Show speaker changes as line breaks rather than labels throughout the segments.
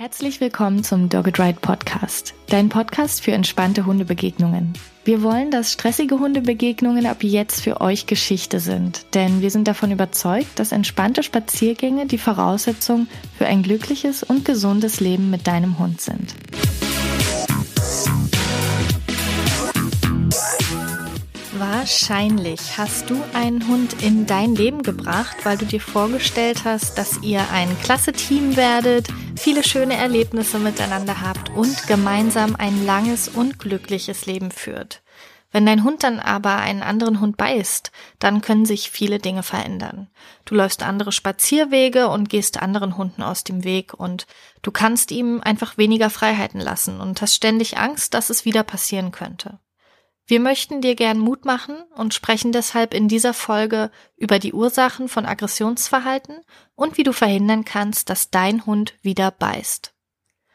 Herzlich willkommen zum Dogged Ride Podcast, dein Podcast für entspannte Hundebegegnungen. Wir wollen, dass stressige Hundebegegnungen ab jetzt für euch Geschichte sind, denn wir sind davon überzeugt, dass entspannte Spaziergänge die Voraussetzung für ein glückliches und gesundes Leben mit deinem Hund sind. Wahrscheinlich hast du einen Hund in dein Leben gebracht, weil du dir vorgestellt hast, dass ihr ein klasse Team werdet, viele schöne Erlebnisse miteinander habt und gemeinsam ein langes und glückliches Leben führt. Wenn dein Hund dann aber einen anderen Hund beißt, dann können sich viele Dinge verändern. Du läufst andere Spazierwege und gehst anderen Hunden aus dem Weg und du kannst ihm einfach weniger Freiheiten lassen und hast ständig Angst, dass es wieder passieren könnte. Wir möchten dir gern Mut machen und sprechen deshalb in dieser Folge über die Ursachen von Aggressionsverhalten und wie du verhindern kannst, dass dein Hund wieder beißt.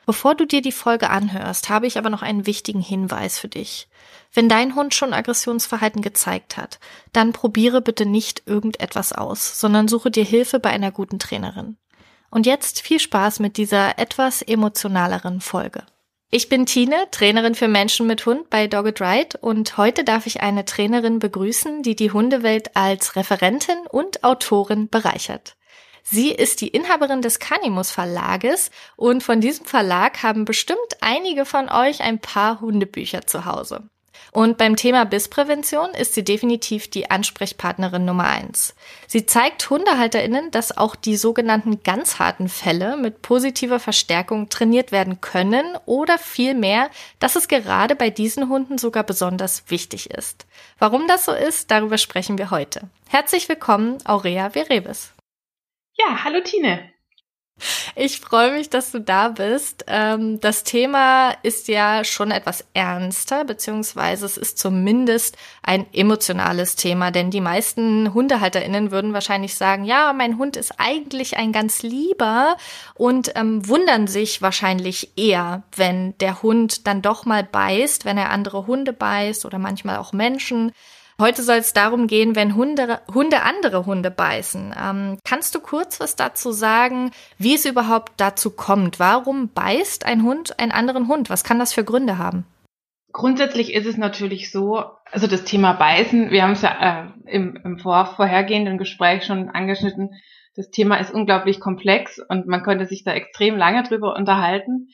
Bevor du dir die Folge anhörst, habe ich aber noch einen wichtigen Hinweis für dich. Wenn dein Hund schon Aggressionsverhalten gezeigt hat, dann probiere bitte nicht irgendetwas aus, sondern suche dir Hilfe bei einer guten Trainerin. Und jetzt viel Spaß mit dieser etwas emotionaleren Folge. Ich bin Tine, Trainerin für Menschen mit Hund bei Dogged Ride und heute darf ich eine Trainerin begrüßen, die die Hundewelt als Referentin und Autorin bereichert. Sie ist die Inhaberin des Canimus Verlages und von diesem Verlag haben bestimmt einige von euch ein paar Hundebücher zu Hause. Und beim Thema Bissprävention ist sie definitiv die Ansprechpartnerin Nummer eins. Sie zeigt HundehalterInnen, dass auch die sogenannten ganz harten Fälle mit positiver Verstärkung trainiert werden können oder vielmehr, dass es gerade bei diesen Hunden sogar besonders wichtig ist. Warum das so ist, darüber sprechen wir heute. Herzlich willkommen, Aurea Verebes.
Ja, hallo Tine.
Ich freue mich, dass du da bist. Ähm, das Thema ist ja schon etwas ernster, beziehungsweise es ist zumindest ein emotionales Thema, denn die meisten HundehalterInnen würden wahrscheinlich sagen, ja, mein Hund ist eigentlich ein ganz lieber und ähm, wundern sich wahrscheinlich eher, wenn der Hund dann doch mal beißt, wenn er andere Hunde beißt oder manchmal auch Menschen. Heute soll es darum gehen, wenn Hunde, Hunde andere Hunde beißen. Ähm, kannst du kurz was dazu sagen, wie es überhaupt dazu kommt? Warum beißt ein Hund einen anderen Hund? Was kann das für Gründe haben?
Grundsätzlich ist es natürlich so, also das Thema Beißen, wir haben es ja äh, im, im vor, vorhergehenden Gespräch schon angeschnitten, das Thema ist unglaublich komplex und man könnte sich da extrem lange drüber unterhalten.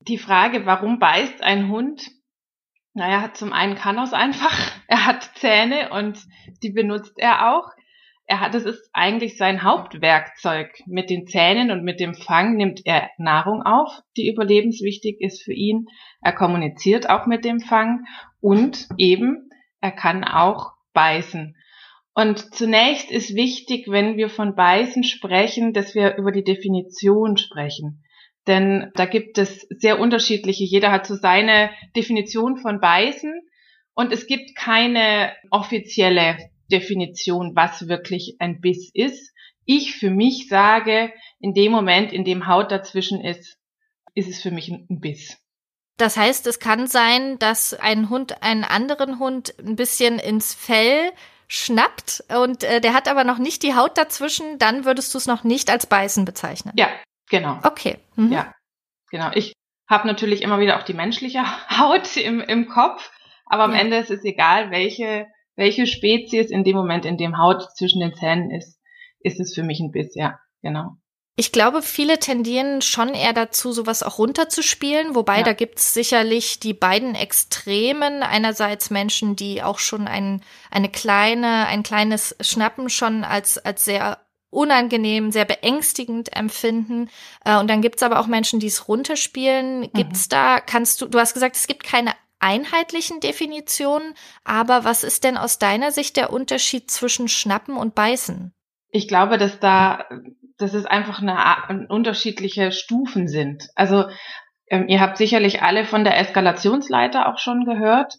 Die Frage, warum beißt ein Hund, naja, zum einen kann er es einfach. Er hat Zähne und die benutzt er auch. Er hat, das ist eigentlich sein Hauptwerkzeug. Mit den Zähnen und mit dem Fang nimmt er Nahrung auf, die überlebenswichtig ist für ihn. Er kommuniziert auch mit dem Fang und eben, er kann auch beißen. Und zunächst ist wichtig, wenn wir von beißen sprechen, dass wir über die Definition sprechen. Denn da gibt es sehr unterschiedliche, jeder hat so seine Definition von Beißen und es gibt keine offizielle Definition, was wirklich ein Biss ist. Ich für mich sage, in dem Moment, in dem Haut dazwischen ist, ist es für mich ein Biss.
Das heißt, es kann sein, dass ein Hund einen anderen Hund ein bisschen ins Fell schnappt und äh, der hat aber noch nicht die Haut dazwischen, dann würdest du es noch nicht als Beißen bezeichnen.
Ja, Genau.
Okay.
Mhm. Ja, genau. Ich habe natürlich immer wieder auch die menschliche Haut im, im Kopf, aber am ja. Ende ist es egal, welche, welche Spezies in dem Moment, in dem Haut zwischen den Zähnen ist, ist es für mich ein Biss, ja, genau.
Ich glaube, viele tendieren schon eher dazu, sowas auch runterzuspielen, wobei ja. da gibt's sicherlich die beiden Extremen. Einerseits Menschen, die auch schon ein, eine kleine, ein kleines Schnappen schon als, als sehr unangenehm, sehr beängstigend empfinden. Äh, und dann gibt's aber auch Menschen, die es runterspielen. Gibt's mhm. da, kannst du, du hast gesagt, es gibt keine einheitlichen Definitionen, aber was ist denn aus deiner Sicht der Unterschied zwischen Schnappen und Beißen?
Ich glaube, dass da, dass es einfach eine, unterschiedliche Stufen sind. Also ähm, ihr habt sicherlich alle von der Eskalationsleiter auch schon gehört,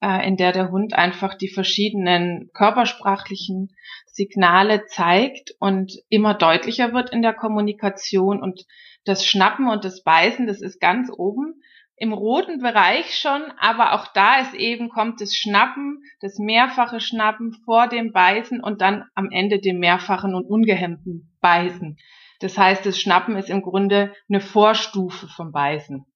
äh, in der der Hund einfach die verschiedenen körpersprachlichen Signale zeigt und immer deutlicher wird in der Kommunikation und das Schnappen und das Beißen, das ist ganz oben im roten Bereich schon, aber auch da ist eben, kommt das Schnappen, das mehrfache Schnappen vor dem Beißen und dann am Ende dem mehrfachen und ungehemmten Beißen. Das heißt, das Schnappen ist im Grunde eine Vorstufe vom Beißen.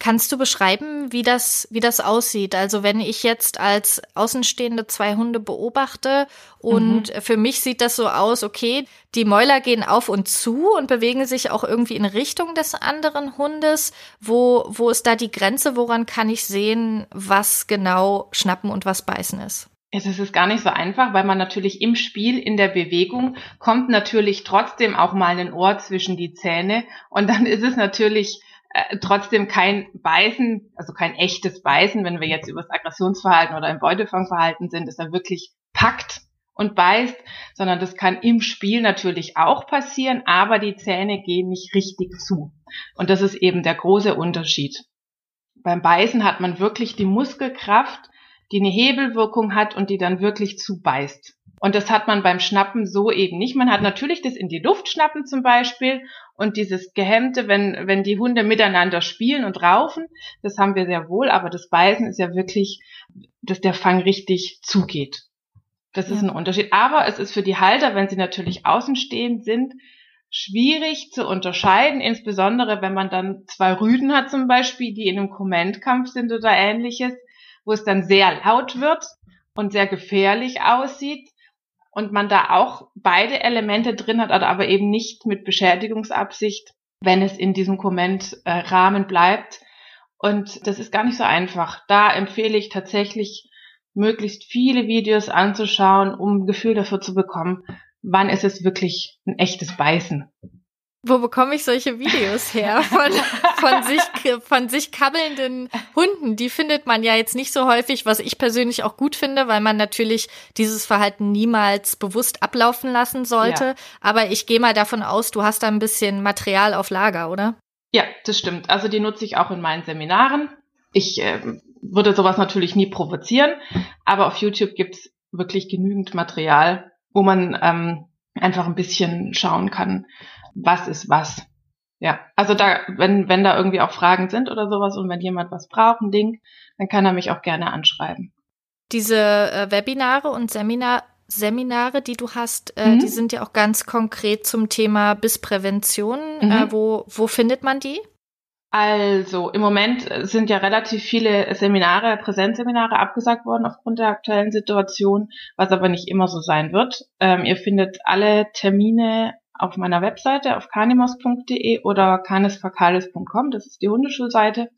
Kannst du beschreiben, wie das, wie das aussieht? Also wenn ich jetzt als Außenstehende zwei Hunde beobachte und mhm. für mich sieht das so aus, okay, die Mäuler gehen auf und zu und bewegen sich auch irgendwie in Richtung des anderen Hundes. Wo, wo ist da die Grenze? Woran kann ich sehen, was genau schnappen und was beißen ist?
Es ist gar nicht so einfach, weil man natürlich im Spiel, in der Bewegung, kommt natürlich trotzdem auch mal ein Ohr zwischen die Zähne und dann ist es natürlich äh, trotzdem kein Beißen, also kein echtes Beißen, wenn wir jetzt über das Aggressionsverhalten oder im Beutefangverhalten sind, dass er wirklich packt und beißt, sondern das kann im Spiel natürlich auch passieren, aber die Zähne gehen nicht richtig zu. Und das ist eben der große Unterschied. Beim Beißen hat man wirklich die Muskelkraft, die eine Hebelwirkung hat und die dann wirklich zubeißt. Und das hat man beim Schnappen so eben nicht. Man hat natürlich das in die Luft schnappen zum Beispiel und dieses Gehemmte, wenn, wenn die Hunde miteinander spielen und raufen, das haben wir sehr wohl, aber das Beißen ist ja wirklich, dass der Fang richtig zugeht. Das ja. ist ein Unterschied. Aber es ist für die Halter, wenn sie natürlich außenstehend sind, schwierig zu unterscheiden, insbesondere wenn man dann zwei Rüden hat zum Beispiel, die in einem Kommentkampf sind oder ähnliches, wo es dann sehr laut wird und sehr gefährlich aussieht und man da auch beide Elemente drin hat, aber eben nicht mit Beschädigungsabsicht, wenn es in diesem Kommentrahmen bleibt. Und das ist gar nicht so einfach. Da empfehle ich tatsächlich, möglichst viele Videos anzuschauen, um ein Gefühl dafür zu bekommen, wann ist es wirklich ein echtes Beißen.
Wo bekomme ich solche Videos her? Von, von, sich, von sich kabbelnden Hunden. Die findet man ja jetzt nicht so häufig, was ich persönlich auch gut finde, weil man natürlich dieses Verhalten niemals bewusst ablaufen lassen sollte. Ja. Aber ich gehe mal davon aus, du hast da ein bisschen Material auf Lager, oder?
Ja, das stimmt. Also die nutze ich auch in meinen Seminaren. Ich äh, würde sowas natürlich nie provozieren, aber auf YouTube gibt's wirklich genügend Material, wo man ähm, einfach ein bisschen schauen kann, was ist was. Ja, also da, wenn, wenn da irgendwie auch Fragen sind oder sowas und wenn jemand was braucht, ein Ding, dann kann er mich auch gerne anschreiben.
Diese äh, Webinare und Seminar, Seminare, die du hast, äh, mhm. die sind ja auch ganz konkret zum Thema Bissprävention. Mhm. Äh, wo, wo findet man die?
Also im Moment sind ja relativ viele Seminare, Präsenzseminare abgesagt worden aufgrund der aktuellen Situation, was aber nicht immer so sein wird. Ähm, ihr findet alle Termine auf meiner Webseite auf canimos.de oder canisfacalis.com, das ist die Hundeschulseite.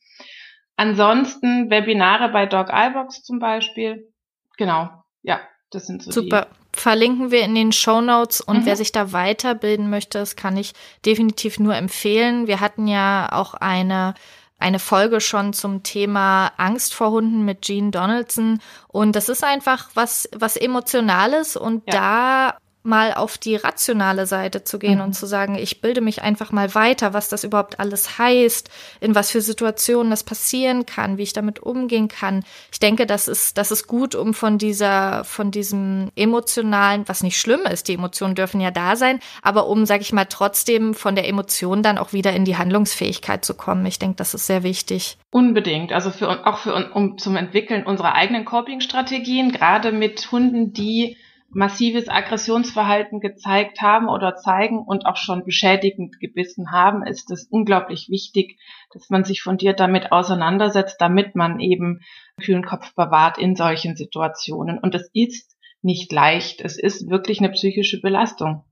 Ansonsten Webinare bei Dog iBox zum Beispiel. Genau, ja, das sind so
Super. Die. Verlinken wir in den Show Notes und mhm. wer sich da weiterbilden möchte, das kann ich definitiv nur empfehlen. Wir hatten ja auch eine eine Folge schon zum Thema Angst vor Hunden mit Jean Donaldson. Und das ist einfach was, was Emotionales. Und ja. da mal auf die rationale Seite zu gehen mhm. und zu sagen, ich bilde mich einfach mal weiter, was das überhaupt alles heißt, in was für Situationen das passieren kann, wie ich damit umgehen kann. Ich denke, das ist, das ist gut, um von dieser, von diesem emotionalen, was nicht schlimm ist, die Emotionen dürfen ja da sein, aber um, sag ich mal, trotzdem von der Emotion dann auch wieder in die Handlungsfähigkeit zu kommen. Ich denke, das ist sehr wichtig.
Unbedingt. Also für, auch für, um zum Entwickeln unserer eigenen Coping-Strategien, gerade mit Hunden, die massives Aggressionsverhalten gezeigt haben oder zeigen und auch schon beschädigend gebissen haben, ist es unglaublich wichtig, dass man sich von dir damit auseinandersetzt, damit man eben kühlen Kopf bewahrt in solchen Situationen. Und es ist nicht leicht. Es ist wirklich eine psychische Belastung.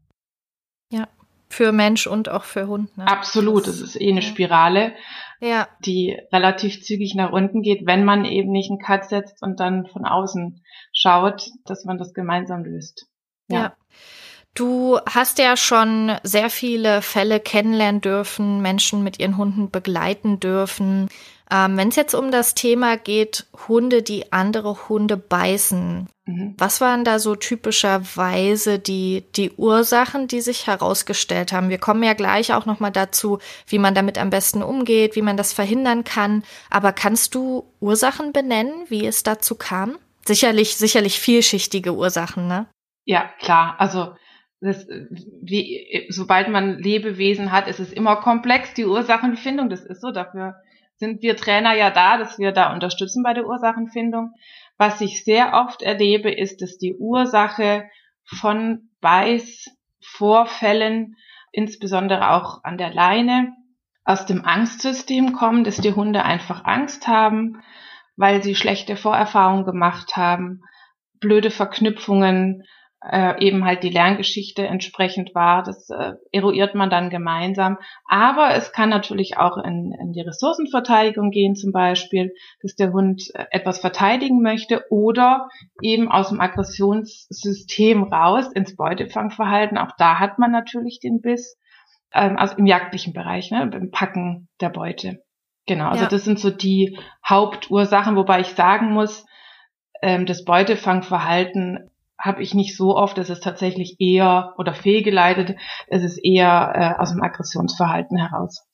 Ja, für Mensch und auch für Hund.
Ne? Absolut. Es ist eh eine Spirale, ja. die relativ zügig nach unten geht, wenn man eben nicht einen Cut setzt und dann von außen schaut, dass man das gemeinsam löst.
ja. ja. Du hast ja schon sehr viele Fälle kennenlernen dürfen, Menschen mit ihren Hunden begleiten dürfen. Ähm, Wenn es jetzt um das Thema geht, Hunde, die andere Hunde beißen, mhm. was waren da so typischerweise die, die Ursachen, die sich herausgestellt haben? Wir kommen ja gleich auch nochmal dazu, wie man damit am besten umgeht, wie man das verhindern kann. Aber kannst du Ursachen benennen, wie es dazu kam? Sicherlich, sicherlich vielschichtige Ursachen, ne?
Ja, klar. Also das, wie, sobald man Lebewesen hat, ist es immer komplex, die Ursachenfindung. Das ist so. Dafür sind wir Trainer ja da, dass wir da unterstützen bei der Ursachenfindung. Was ich sehr oft erlebe, ist, dass die Ursache von Beißvorfällen insbesondere auch an der Leine aus dem Angstsystem kommen, dass die Hunde einfach Angst haben, weil sie schlechte Vorerfahrungen gemacht haben, blöde Verknüpfungen, äh, eben halt die Lerngeschichte entsprechend war. Das äh, eruiert man dann gemeinsam. Aber es kann natürlich auch in, in die Ressourcenverteidigung gehen zum Beispiel, dass der Hund äh, etwas verteidigen möchte oder eben aus dem Aggressionssystem raus ins Beutefangverhalten. Auch da hat man natürlich den Biss, ähm, also im jagdlichen Bereich, ne, beim Packen der Beute. Genau, also ja. das sind so die Hauptursachen, wobei ich sagen muss, ähm, das Beutefangverhalten habe ich nicht so oft, dass es tatsächlich eher oder fehlgeleitet, es ist eher äh, aus dem Aggressionsverhalten heraus.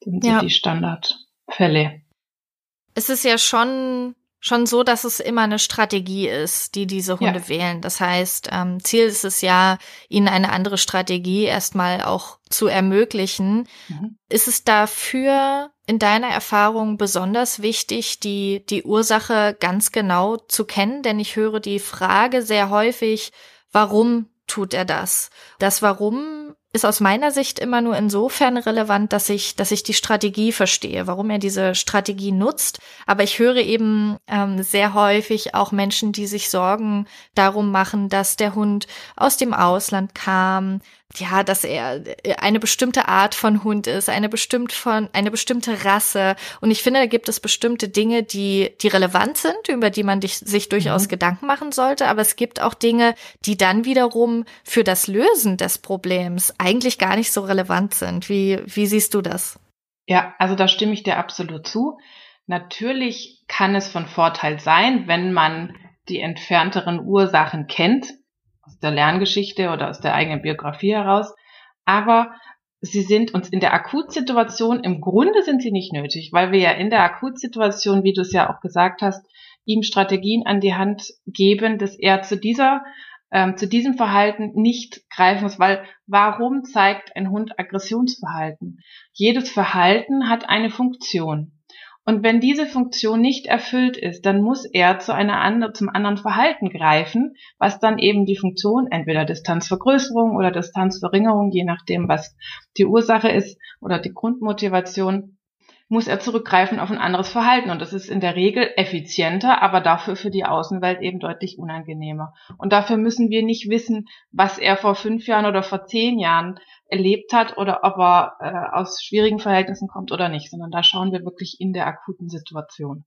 Das sind so die Standardfälle.
Es ist ja schon schon so, dass es immer eine Strategie ist, die diese Hunde ja. wählen. Das heißt, ähm, Ziel ist es ja, ihnen eine andere Strategie erstmal auch zu ermöglichen. Mhm. Ist es dafür in deiner Erfahrung besonders wichtig, die, die Ursache ganz genau zu kennen? Denn ich höre die Frage sehr häufig, warum tut er das? Das Warum ist aus meiner Sicht immer nur insofern relevant, dass ich, dass ich die Strategie verstehe, warum er diese Strategie nutzt. Aber ich höre eben ähm, sehr häufig auch Menschen, die sich Sorgen darum machen, dass der Hund aus dem Ausland kam, ja, dass er äh, eine bestimmte Art von Hund ist, eine bestimmt von eine bestimmte Rasse. Und ich finde, da gibt es bestimmte Dinge, die die relevant sind, über die man dich, sich durchaus mhm. Gedanken machen sollte. Aber es gibt auch Dinge, die dann wiederum für das Lösen des Problems eigentlich gar nicht so relevant sind. Wie wie siehst du das?
Ja, also da stimme ich dir absolut zu. Natürlich kann es von Vorteil sein, wenn man die entfernteren Ursachen kennt aus der Lerngeschichte oder aus der eigenen Biografie heraus. Aber sie sind uns in der Akutsituation, im Grunde sind sie nicht nötig, weil wir ja in der Akutsituation, wie du es ja auch gesagt hast, ihm Strategien an die Hand geben, dass er zu dieser ähm, zu diesem Verhalten nicht greifen muss, weil warum zeigt ein Hund Aggressionsverhalten? Jedes Verhalten hat eine Funktion. Und wenn diese Funktion nicht erfüllt ist, dann muss er zu einer andere, zum anderen Verhalten greifen, was dann eben die Funktion entweder Distanzvergrößerung oder Distanzverringerung, je nachdem, was die Ursache ist oder die Grundmotivation, muss er zurückgreifen auf ein anderes Verhalten. Und das ist in der Regel effizienter, aber dafür für die Außenwelt eben deutlich unangenehmer. Und dafür müssen wir nicht wissen, was er vor fünf Jahren oder vor zehn Jahren erlebt hat oder ob er äh, aus schwierigen Verhältnissen kommt oder nicht, sondern da schauen wir wirklich in der akuten Situation.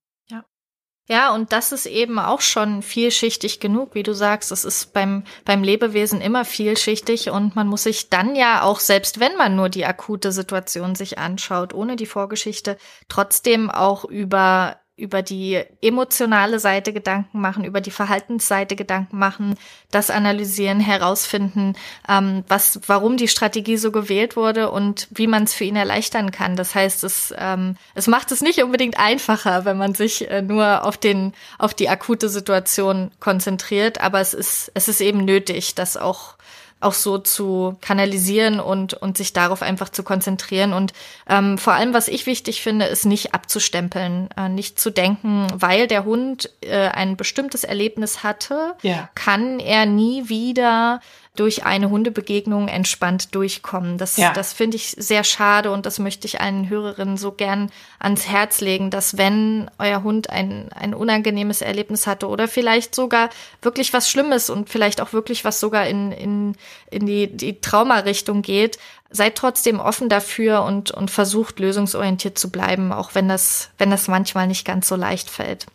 Ja, und das ist eben auch schon vielschichtig genug, wie du sagst. Es ist beim, beim Lebewesen immer vielschichtig und man muss sich dann ja auch, selbst wenn man nur die akute Situation sich anschaut, ohne die Vorgeschichte, trotzdem auch über über die emotionale Seite Gedanken machen, über die Verhaltensseite Gedanken machen, das analysieren, herausfinden, ähm, was, warum die Strategie so gewählt wurde und wie man es für ihn erleichtern kann. Das heißt, es, ähm, es macht es nicht unbedingt einfacher, wenn man sich äh, nur auf den, auf die akute Situation konzentriert, aber es ist, es ist eben nötig, dass auch auch so zu kanalisieren und, und sich darauf einfach zu konzentrieren. Und ähm, vor allem, was ich wichtig finde, ist nicht abzustempeln, äh, nicht zu denken, weil der Hund äh, ein bestimmtes Erlebnis hatte, ja. kann er nie wieder durch eine Hundebegegnung entspannt durchkommen. Das, ja. das finde ich sehr schade und das möchte ich allen Hörerinnen so gern ans Herz legen, dass wenn euer Hund ein, ein unangenehmes Erlebnis hatte oder vielleicht sogar wirklich was Schlimmes und vielleicht auch wirklich was sogar in, in, in die, die Traumarichtung geht, seid trotzdem offen dafür und, und versucht lösungsorientiert zu bleiben, auch wenn das, wenn das manchmal nicht ganz so leicht fällt.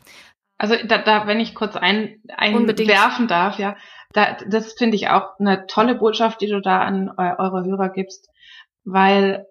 Also da, da wenn ich kurz ein, einwerfen darf, ja, da, das finde ich auch eine tolle Botschaft, die du da an eure Hörer gibst, weil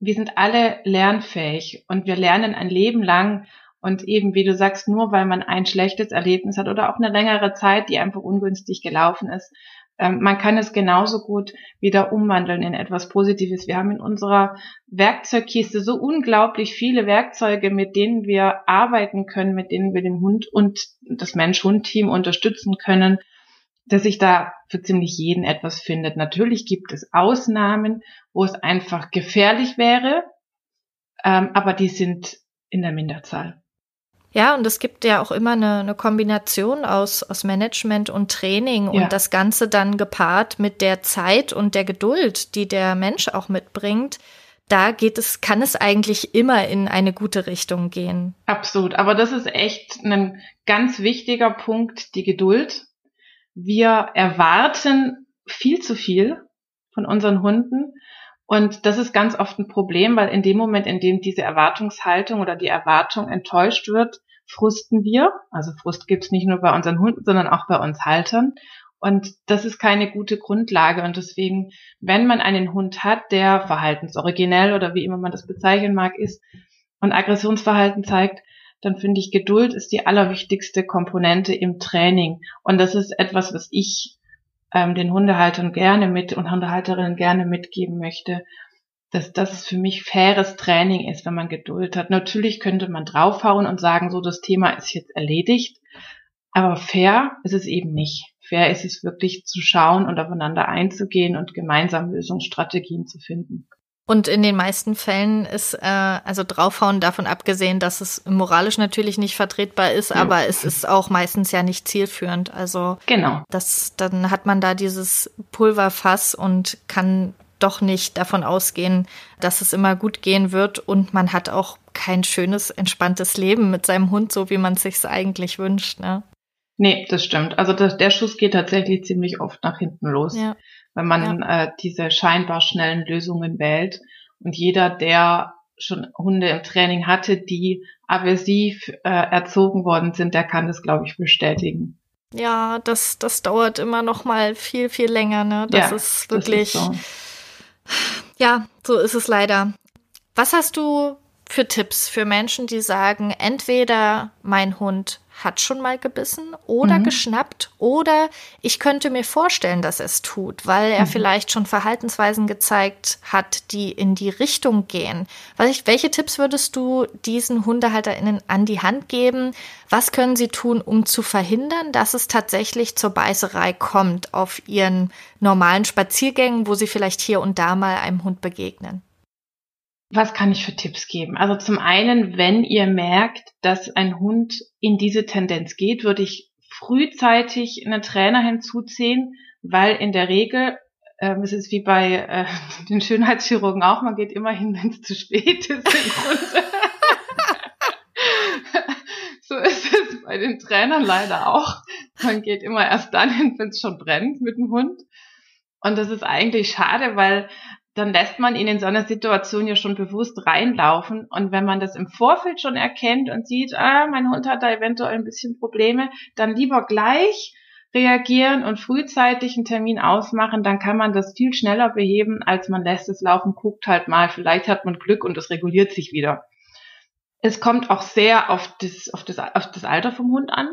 wir sind alle lernfähig und wir lernen ein Leben lang und eben, wie du sagst, nur weil man ein schlechtes Erlebnis hat oder auch eine längere Zeit, die einfach ungünstig gelaufen ist, ähm, man kann es genauso gut wieder umwandeln in etwas Positives. Wir haben in unserer Werkzeugkiste so unglaublich viele Werkzeuge, mit denen wir arbeiten können, mit denen wir den Hund und das Mensch-Hund-Team unterstützen können dass sich da für ziemlich jeden etwas findet. Natürlich gibt es Ausnahmen, wo es einfach gefährlich wäre, ähm, aber die sind in der Minderzahl.
Ja, und es gibt ja auch immer eine, eine Kombination aus, aus Management und Training und ja. das Ganze dann gepaart mit der Zeit und der Geduld, die der Mensch auch mitbringt. Da geht es, kann es eigentlich immer in eine gute Richtung gehen.
Absolut. Aber das ist echt ein ganz wichtiger Punkt, die Geduld. Wir erwarten viel zu viel von unseren Hunden. Und das ist ganz oft ein Problem, weil in dem Moment, in dem diese Erwartungshaltung oder die Erwartung enttäuscht wird, frusten wir. Also Frust gibt's nicht nur bei unseren Hunden, sondern auch bei uns Haltern. Und das ist keine gute Grundlage. Und deswegen, wenn man einen Hund hat, der verhaltensoriginell oder wie immer man das bezeichnen mag, ist und Aggressionsverhalten zeigt, dann finde ich, Geduld ist die allerwichtigste Komponente im Training. Und das ist etwas, was ich ähm, den Hundehaltern gerne mit und Hundehalterinnen gerne mitgeben möchte, dass das für mich faires Training ist, wenn man Geduld hat. Natürlich könnte man draufhauen und sagen, so das Thema ist jetzt erledigt, aber fair ist es eben nicht. Fair ist es wirklich zu schauen und aufeinander einzugehen und gemeinsam Lösungsstrategien zu finden.
Und in den meisten Fällen ist äh, also draufhauen davon abgesehen, dass es moralisch natürlich nicht vertretbar ist, aber es ist auch meistens ja nicht zielführend. Also
genau.
Das, dann hat man da dieses Pulverfass und kann doch nicht davon ausgehen, dass es immer gut gehen wird und man hat auch kein schönes, entspanntes Leben mit seinem Hund, so wie man es sich eigentlich wünscht. Ne?
Nee, das stimmt. Also das, der Schuss geht tatsächlich ziemlich oft nach hinten los. Ja wenn man ja. äh, diese scheinbar schnellen Lösungen wählt. Und jeder, der schon Hunde im Training hatte, die aversiv äh, erzogen worden sind, der kann das, glaube ich, bestätigen.
Ja, das, das dauert immer noch mal viel, viel länger. Ne? Das ja, ist wirklich. Das ist so. Ja, so ist es leider. Was hast du für Tipps für Menschen, die sagen, entweder mein Hund hat schon mal gebissen oder mhm. geschnappt oder ich könnte mir vorstellen, dass er es tut, weil er mhm. vielleicht schon Verhaltensweisen gezeigt hat, die in die Richtung gehen. Welche Tipps würdest du diesen HundehalterInnen an die Hand geben? Was können sie tun, um zu verhindern, dass es tatsächlich zur Beißerei kommt auf ihren normalen Spaziergängen, wo sie vielleicht hier und da mal einem Hund begegnen?
Was kann ich für Tipps geben? Also zum einen, wenn ihr merkt, dass ein Hund in diese Tendenz geht, würde ich frühzeitig einen Trainer hinzuziehen, weil in der Regel, äh, es ist wie bei äh, den Schönheitschirurgen auch, man geht immer hin, wenn es zu spät ist. so ist es bei den Trainern leider auch. Man geht immer erst dann hin, wenn es schon brennt mit dem Hund. Und das ist eigentlich schade, weil dann lässt man ihn in so einer Situation ja schon bewusst reinlaufen. Und wenn man das im Vorfeld schon erkennt und sieht, ah, mein Hund hat da eventuell ein bisschen Probleme, dann lieber gleich reagieren und frühzeitig einen Termin ausmachen, dann kann man das viel schneller beheben, als man lässt es laufen, guckt halt mal, vielleicht hat man Glück und es reguliert sich wieder. Es kommt auch sehr auf das, auf das, auf das Alter vom Hund an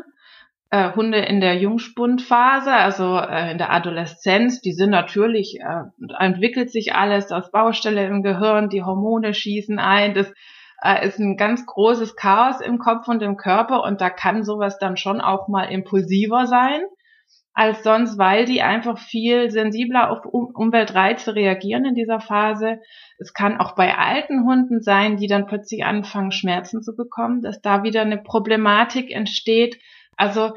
äh, Hunde in der Jungspundphase, also äh, in der Adoleszenz, die sind natürlich, äh, entwickelt sich alles aus Baustelle im Gehirn, die Hormone schießen ein, das äh, ist ein ganz großes Chaos im Kopf und im Körper und da kann sowas dann schon auch mal impulsiver sein als sonst, weil die einfach viel sensibler auf um Umweltreize reagieren in dieser Phase. Es kann auch bei alten Hunden sein, die dann plötzlich anfangen, Schmerzen zu bekommen, dass da wieder eine Problematik entsteht, also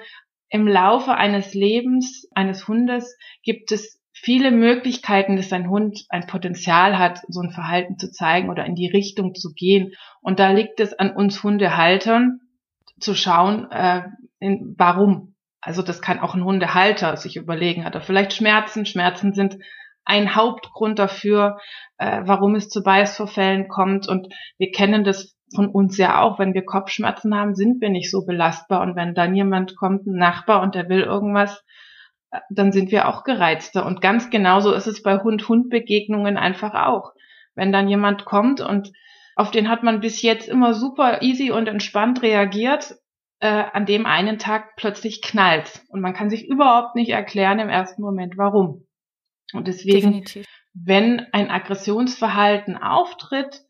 im Laufe eines Lebens eines Hundes gibt es viele Möglichkeiten, dass ein Hund ein Potenzial hat, so ein Verhalten zu zeigen oder in die Richtung zu gehen. Und da liegt es an uns Hundehaltern zu schauen, äh, in, warum. Also das kann auch ein Hundehalter sich überlegen. Hat er vielleicht Schmerzen? Schmerzen sind ein Hauptgrund dafür, äh, warum es zu Beißvorfällen kommt. Und wir kennen das von uns ja auch, wenn wir Kopfschmerzen haben, sind wir nicht so belastbar. Und wenn dann jemand kommt, ein Nachbar, und der will irgendwas, äh, dann sind wir auch gereizter. Und ganz genauso ist es bei Hund-Hund-Begegnungen einfach auch. Wenn dann jemand kommt und auf den hat man bis jetzt immer super easy und entspannt reagiert, äh, an dem einen Tag plötzlich knallt. Und man kann sich überhaupt nicht erklären im ersten Moment, warum. Und deswegen, Definitiv. wenn ein Aggressionsverhalten auftritt,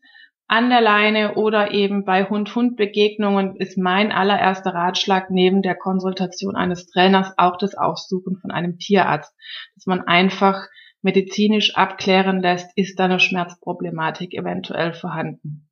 an der Leine oder eben bei Hund-Hund-Begegnungen ist mein allererster Ratschlag neben der Konsultation eines Trainers auch das Aufsuchen von einem Tierarzt, dass man einfach medizinisch abklären lässt, ist da eine Schmerzproblematik eventuell vorhanden.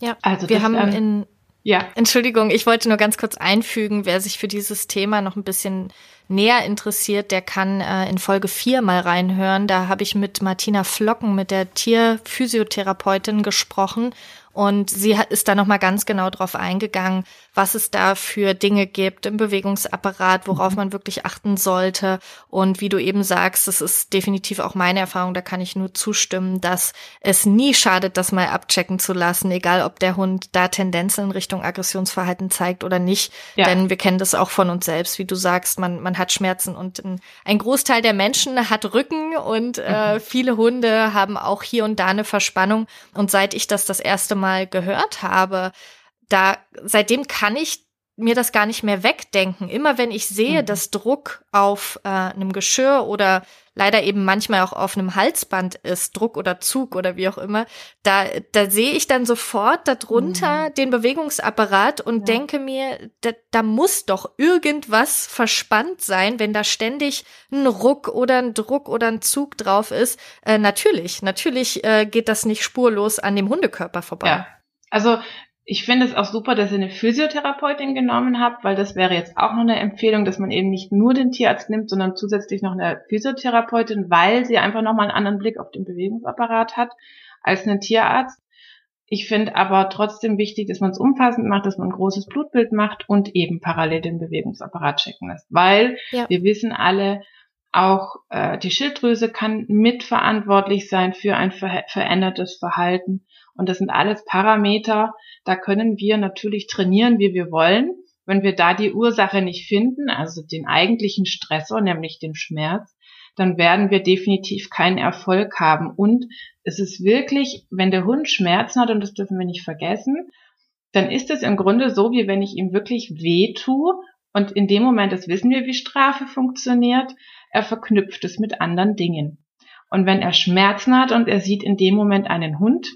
Ja, also wir haben in Ja. Entschuldigung, ich wollte nur ganz kurz einfügen, wer sich für dieses Thema noch ein bisschen näher interessiert, der kann äh, in Folge 4 mal reinhören. Da habe ich mit Martina Flocken, mit der Tierphysiotherapeutin gesprochen und sie ist da nochmal ganz genau drauf eingegangen, was es da für Dinge gibt im Bewegungsapparat, worauf mhm. man wirklich achten sollte. Und wie du eben sagst, das ist definitiv auch meine Erfahrung, da kann ich nur zustimmen, dass es nie schadet, das mal abchecken zu lassen, egal ob der Hund da Tendenzen in Richtung Aggressionsverhalten zeigt oder nicht. Ja. Denn wir kennen das auch von uns selbst, wie du sagst, man, man hat Schmerzen und ein Großteil der Menschen hat Rücken und äh, mhm. viele Hunde haben auch hier und da eine Verspannung. Und seit ich das das erste mal gehört habe, da seitdem kann ich mir das gar nicht mehr wegdenken. Immer wenn ich sehe, mhm. dass Druck auf äh, einem Geschirr oder leider eben manchmal auch auf einem Halsband ist, Druck oder Zug oder wie auch immer, da, da sehe ich dann sofort darunter mhm. den Bewegungsapparat und ja. denke mir, da, da muss doch irgendwas verspannt sein, wenn da ständig ein Ruck oder ein Druck oder ein Zug drauf ist. Äh, natürlich, natürlich äh, geht das nicht spurlos an dem Hundekörper vorbei. Ja.
Also ich finde es auch super, dass ihr eine Physiotherapeutin genommen habt, weil das wäre jetzt auch noch eine Empfehlung, dass man eben nicht nur den Tierarzt nimmt, sondern zusätzlich noch eine Physiotherapeutin, weil sie einfach nochmal einen anderen Blick auf den Bewegungsapparat hat als ein Tierarzt. Ich finde aber trotzdem wichtig, dass man es umfassend macht, dass man ein großes Blutbild macht und eben parallel den Bewegungsapparat checken lässt. Weil ja. wir wissen alle, auch äh, die Schilddrüse kann mitverantwortlich sein für ein ver verändertes Verhalten. Und das sind alles Parameter, da können wir natürlich trainieren, wie wir wollen. Wenn wir da die Ursache nicht finden, also den eigentlichen Stressor, nämlich den Schmerz, dann werden wir definitiv keinen Erfolg haben. Und es ist wirklich, wenn der Hund Schmerzen hat, und das dürfen wir nicht vergessen, dann ist es im Grunde so, wie wenn ich ihm wirklich weh tue. Und in dem Moment, das wissen wir, wie Strafe funktioniert, er verknüpft es mit anderen Dingen. Und wenn er Schmerzen hat und er sieht in dem Moment einen Hund,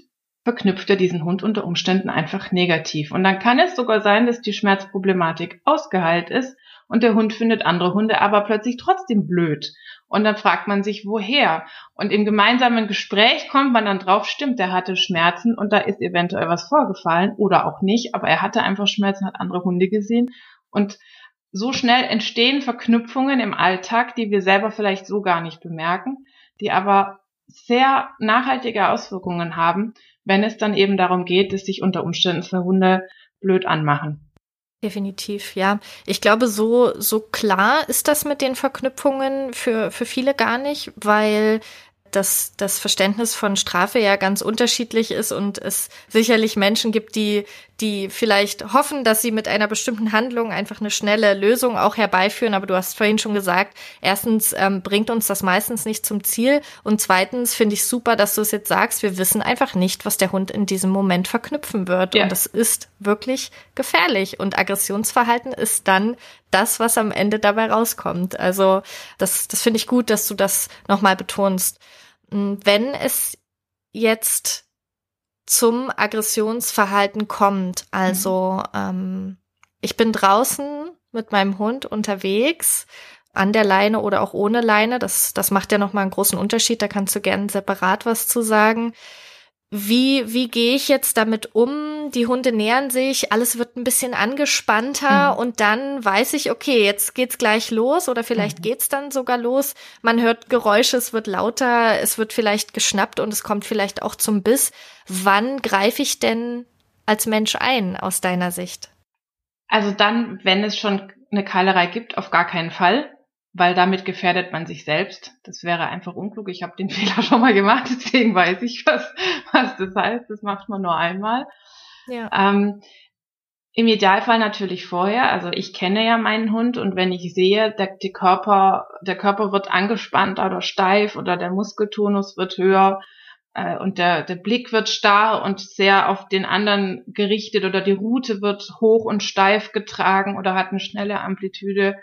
verknüpft er diesen Hund unter Umständen einfach negativ. Und dann kann es sogar sein, dass die Schmerzproblematik ausgeheilt ist und der Hund findet andere Hunde aber plötzlich trotzdem blöd. Und dann fragt man sich, woher? Und im gemeinsamen Gespräch kommt man dann drauf, stimmt, der hatte Schmerzen und da ist eventuell was vorgefallen oder auch nicht, aber er hatte einfach Schmerzen, hat andere Hunde gesehen. Und so schnell entstehen Verknüpfungen im Alltag, die wir selber vielleicht so gar nicht bemerken, die aber sehr nachhaltige Auswirkungen haben, wenn es dann eben darum geht, dass sich unter Umständen zwei Hunde blöd anmachen.
Definitiv, ja. Ich glaube, so, so klar ist das mit den Verknüpfungen für, für viele gar nicht, weil dass das Verständnis von Strafe ja ganz unterschiedlich ist und es sicherlich Menschen gibt, die, die vielleicht hoffen, dass sie mit einer bestimmten Handlung einfach eine schnelle Lösung auch herbeiführen. Aber du hast vorhin schon gesagt, erstens ähm, bringt uns das meistens nicht zum Ziel und zweitens finde ich super, dass du es jetzt sagst. Wir wissen einfach nicht, was der Hund in diesem Moment verknüpfen wird. Ja. Und das ist wirklich gefährlich. Und Aggressionsverhalten ist dann das, was am Ende dabei rauskommt. Also das, das finde ich gut, dass du das nochmal betonst. Hm, wenn es jetzt zum Aggressionsverhalten kommt, also mhm. ähm, ich bin draußen mit meinem Hund unterwegs, an der Leine oder auch ohne Leine, das, das macht ja nochmal einen großen Unterschied, da kannst du gerne separat was zu sagen wie, wie gehe ich jetzt damit um? Die Hunde nähern sich, alles wird ein bisschen angespannter mhm. und dann weiß ich, okay, jetzt geht's gleich los oder vielleicht mhm. geht's dann sogar los. Man hört Geräusche, es wird lauter, es wird vielleicht geschnappt und es kommt vielleicht auch zum Biss. Wann greife ich denn als Mensch ein aus deiner Sicht?
Also dann, wenn es schon eine Keilerei gibt, auf gar keinen Fall weil damit gefährdet man sich selbst. Das wäre einfach unklug. Ich habe den Fehler schon mal gemacht, deswegen weiß ich, was, was das heißt. Das macht man nur einmal. Ja. Ähm, Im Idealfall natürlich vorher. Also ich kenne ja meinen Hund und wenn ich sehe, der, die Körper, der Körper wird angespannt oder steif oder der Muskeltonus wird höher äh, und der, der Blick wird starr und sehr auf den anderen gerichtet oder die Rute wird hoch und steif getragen oder hat eine schnelle Amplitude,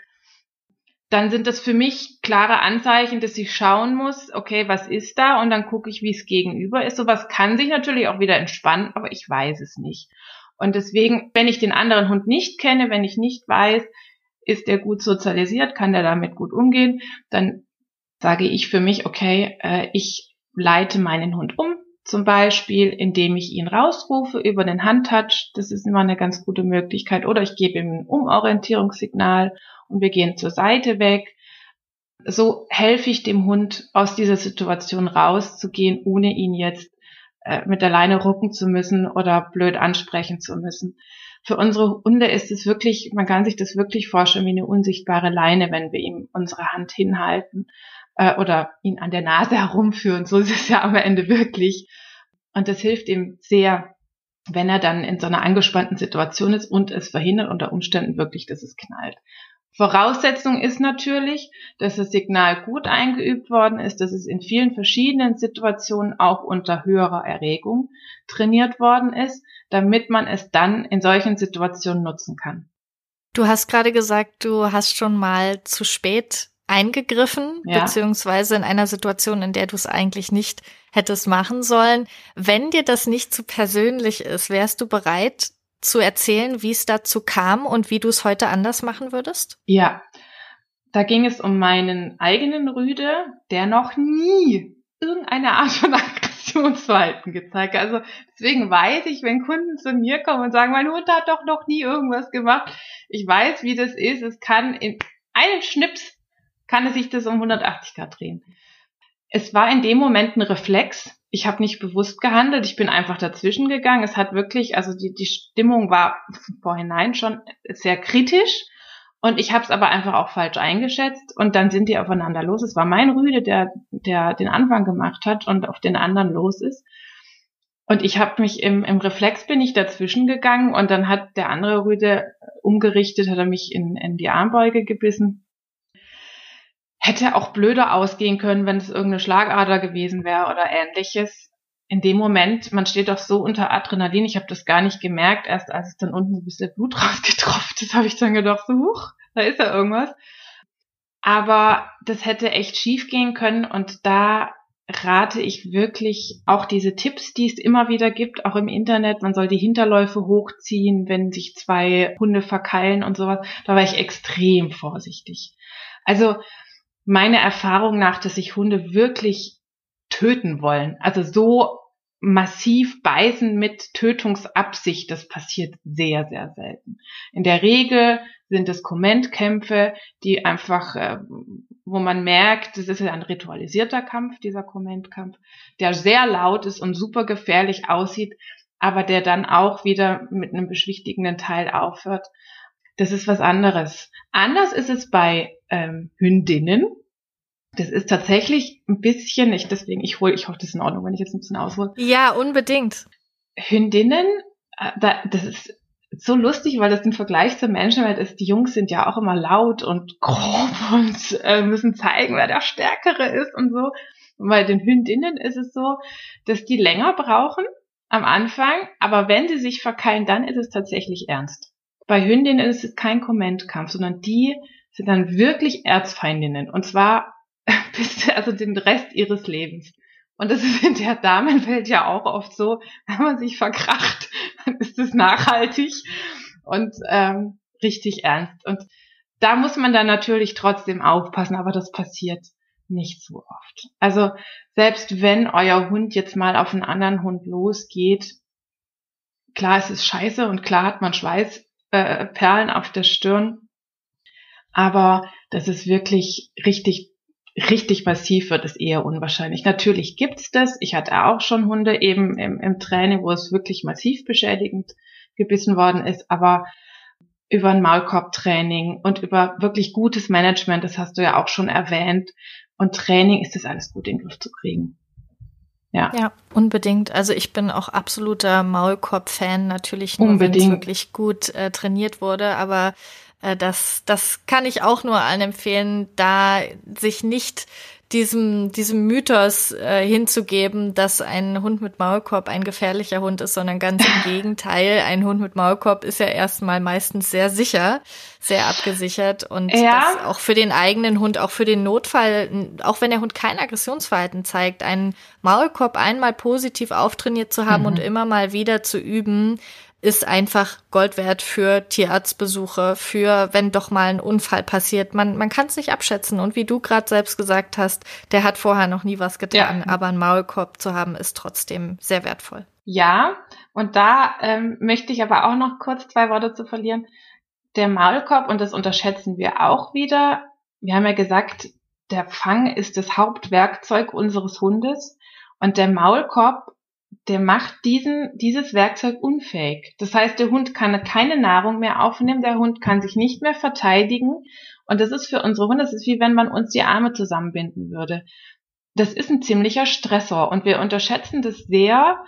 dann sind das für mich klare Anzeichen, dass ich schauen muss, okay, was ist da? Und dann gucke ich, wie es gegenüber ist. Sowas kann sich natürlich auch wieder entspannen, aber ich weiß es nicht. Und deswegen, wenn ich den anderen Hund nicht kenne, wenn ich nicht weiß, ist er gut sozialisiert, kann der damit gut umgehen, dann sage ich für mich, okay, äh, ich leite meinen Hund um Zum Beispiel, indem ich ihn rausrufe über den Handtouch. Das ist immer eine ganz gute Möglichkeit. Oder ich gebe ihm ein Umorientierungssignal und wir gehen zur Seite weg. So helfe ich dem Hund aus dieser Situation rauszugehen, ohne ihn jetzt äh, mit der Leine rucken zu müssen oder blöd ansprechen zu müssen. Für unsere Hunde ist es wirklich, man kann sich das wirklich vorstellen wie eine unsichtbare Leine, wenn wir ihm unsere Hand hinhalten äh, oder ihn an der Nase herumführen. So ist es ja am Ende wirklich. Und das hilft ihm sehr, wenn er dann in so einer angespannten Situation ist und es verhindert unter Umständen wirklich, dass es knallt. Voraussetzung ist natürlich, dass das Signal gut eingeübt worden ist, dass es in vielen verschiedenen Situationen auch unter höherer Erregung trainiert worden ist, damit man es dann in solchen Situationen nutzen kann.
Du hast gerade gesagt, du hast schon mal zu spät eingegriffen, ja. beziehungsweise in einer Situation, in der du es eigentlich nicht hättest machen sollen. Wenn dir das nicht zu persönlich ist, wärst du bereit zu erzählen, wie es dazu kam und wie du es heute anders machen würdest?
Ja, da ging es um meinen eigenen Rüde, der noch nie irgendeine Art von Aggressionsverhalten gezeigt hat. Also deswegen weiß ich, wenn Kunden zu mir kommen und sagen, mein Hund hat doch noch nie irgendwas gemacht. Ich weiß, wie das ist. Es kann in einem Schnips kann es sich das um 180 Grad drehen. Es war in dem Moment ein Reflex. Ich habe nicht bewusst gehandelt, ich bin einfach dazwischen gegangen. Es hat wirklich, also die, die Stimmung war vorhinein schon sehr kritisch und ich habe es aber einfach auch falsch eingeschätzt und dann sind die aufeinander los. Es war mein Rüde, der, der den Anfang gemacht hat und auf den anderen los ist. Und ich habe mich im, im Reflex bin ich dazwischen gegangen und dann hat der andere Rüde umgerichtet, hat er mich in, in die Armbeuge gebissen hätte auch blöder ausgehen können, wenn es irgendeine Schlagader gewesen wäre oder ähnliches. In dem Moment, man steht doch so unter Adrenalin, ich habe das gar nicht gemerkt, erst als es dann unten ein bisschen Blut rausgetropft ist, habe ich dann gedacht, so, huch, da ist ja irgendwas. Aber das hätte echt schief gehen können und da rate ich wirklich auch diese Tipps, die es immer wieder gibt, auch im Internet. Man soll die Hinterläufe hochziehen, wenn sich zwei Hunde verkeilen und sowas. Da war ich extrem vorsichtig. Also meiner Erfahrung nach, dass sich Hunde wirklich töten wollen. Also so massiv beißen mit Tötungsabsicht, das passiert sehr, sehr selten. In der Regel sind es Kommentkämpfe, die einfach, äh, wo man merkt, das ist ein ritualisierter Kampf, dieser Kommentkampf, der sehr laut ist und super gefährlich aussieht, aber der dann auch wieder mit einem beschwichtigenden Teil aufhört. Das ist was anderes. Anders ist es bei ähm, Hündinnen. Das ist tatsächlich ein bisschen, ich deswegen, ich hole, ich hoffe, das ist in Ordnung, wenn ich jetzt ein bisschen aushole.
Ja, unbedingt.
Hündinnen, äh, das ist so lustig, weil das im Vergleich zur Menschenwelt ist, die Jungs sind ja auch immer laut und grob und äh, müssen zeigen, wer der Stärkere ist und so. Und bei den Hündinnen ist es so, dass die länger brauchen am Anfang, aber wenn sie sich verkeilen, dann ist es tatsächlich ernst. Bei Hündinnen ist es kein Kommentkampf, sondern die sind dann wirklich Erzfeindinnen. Und zwar bis, also den Rest ihres Lebens. Und das ist in der Damenwelt ja auch oft so, wenn man sich verkracht, dann ist es nachhaltig und ähm, richtig ernst. Und da muss man dann natürlich trotzdem aufpassen, aber das passiert nicht so oft. Also selbst wenn euer Hund jetzt mal auf einen anderen Hund losgeht, klar es ist scheiße und klar hat man Schweißperlen äh, auf der Stirn, aber das ist wirklich richtig, richtig massiv wird es eher unwahrscheinlich. Natürlich gibt's das. Ich hatte auch schon Hunde eben im, im Training, wo es wirklich massiv beschädigend gebissen worden ist, aber über ein Maulkorbtraining und über wirklich gutes Management, das hast du ja auch schon erwähnt, und Training ist das alles gut in den Griff zu kriegen.
Ja. ja, unbedingt. Also ich bin auch absoluter Maulkorb-Fan, natürlich nur, wenn es wirklich gut äh, trainiert wurde, aber das, das kann ich auch nur allen empfehlen, da sich nicht diesem, diesem Mythos äh, hinzugeben, dass ein Hund mit Maulkorb ein gefährlicher Hund ist, sondern ganz im Gegenteil. Ein Hund mit Maulkorb ist ja erstmal meistens sehr sicher, sehr abgesichert und ja. das auch für den eigenen Hund, auch für den Notfall, auch wenn der Hund kein Aggressionsverhalten zeigt, einen Maulkorb einmal positiv auftrainiert zu haben mhm. und immer mal wieder zu üben, ist einfach Gold wert für Tierarztbesuche, für wenn doch mal ein Unfall passiert. Man, man kann es nicht abschätzen. Und wie du gerade selbst gesagt hast, der hat vorher noch nie was getan, ja. aber einen Maulkorb zu haben, ist trotzdem sehr wertvoll.
Ja, und da ähm, möchte ich aber auch noch kurz zwei Worte zu verlieren. Der Maulkorb, und das unterschätzen wir auch wieder, wir haben ja gesagt, der Fang ist das Hauptwerkzeug unseres Hundes und der Maulkorb, der macht diesen, dieses Werkzeug unfähig. Das heißt, der Hund kann keine Nahrung mehr aufnehmen, der Hund kann sich nicht mehr verteidigen und das ist für unsere Hunde, das ist wie wenn man uns die Arme zusammenbinden würde. Das ist ein ziemlicher Stressor und wir unterschätzen das sehr,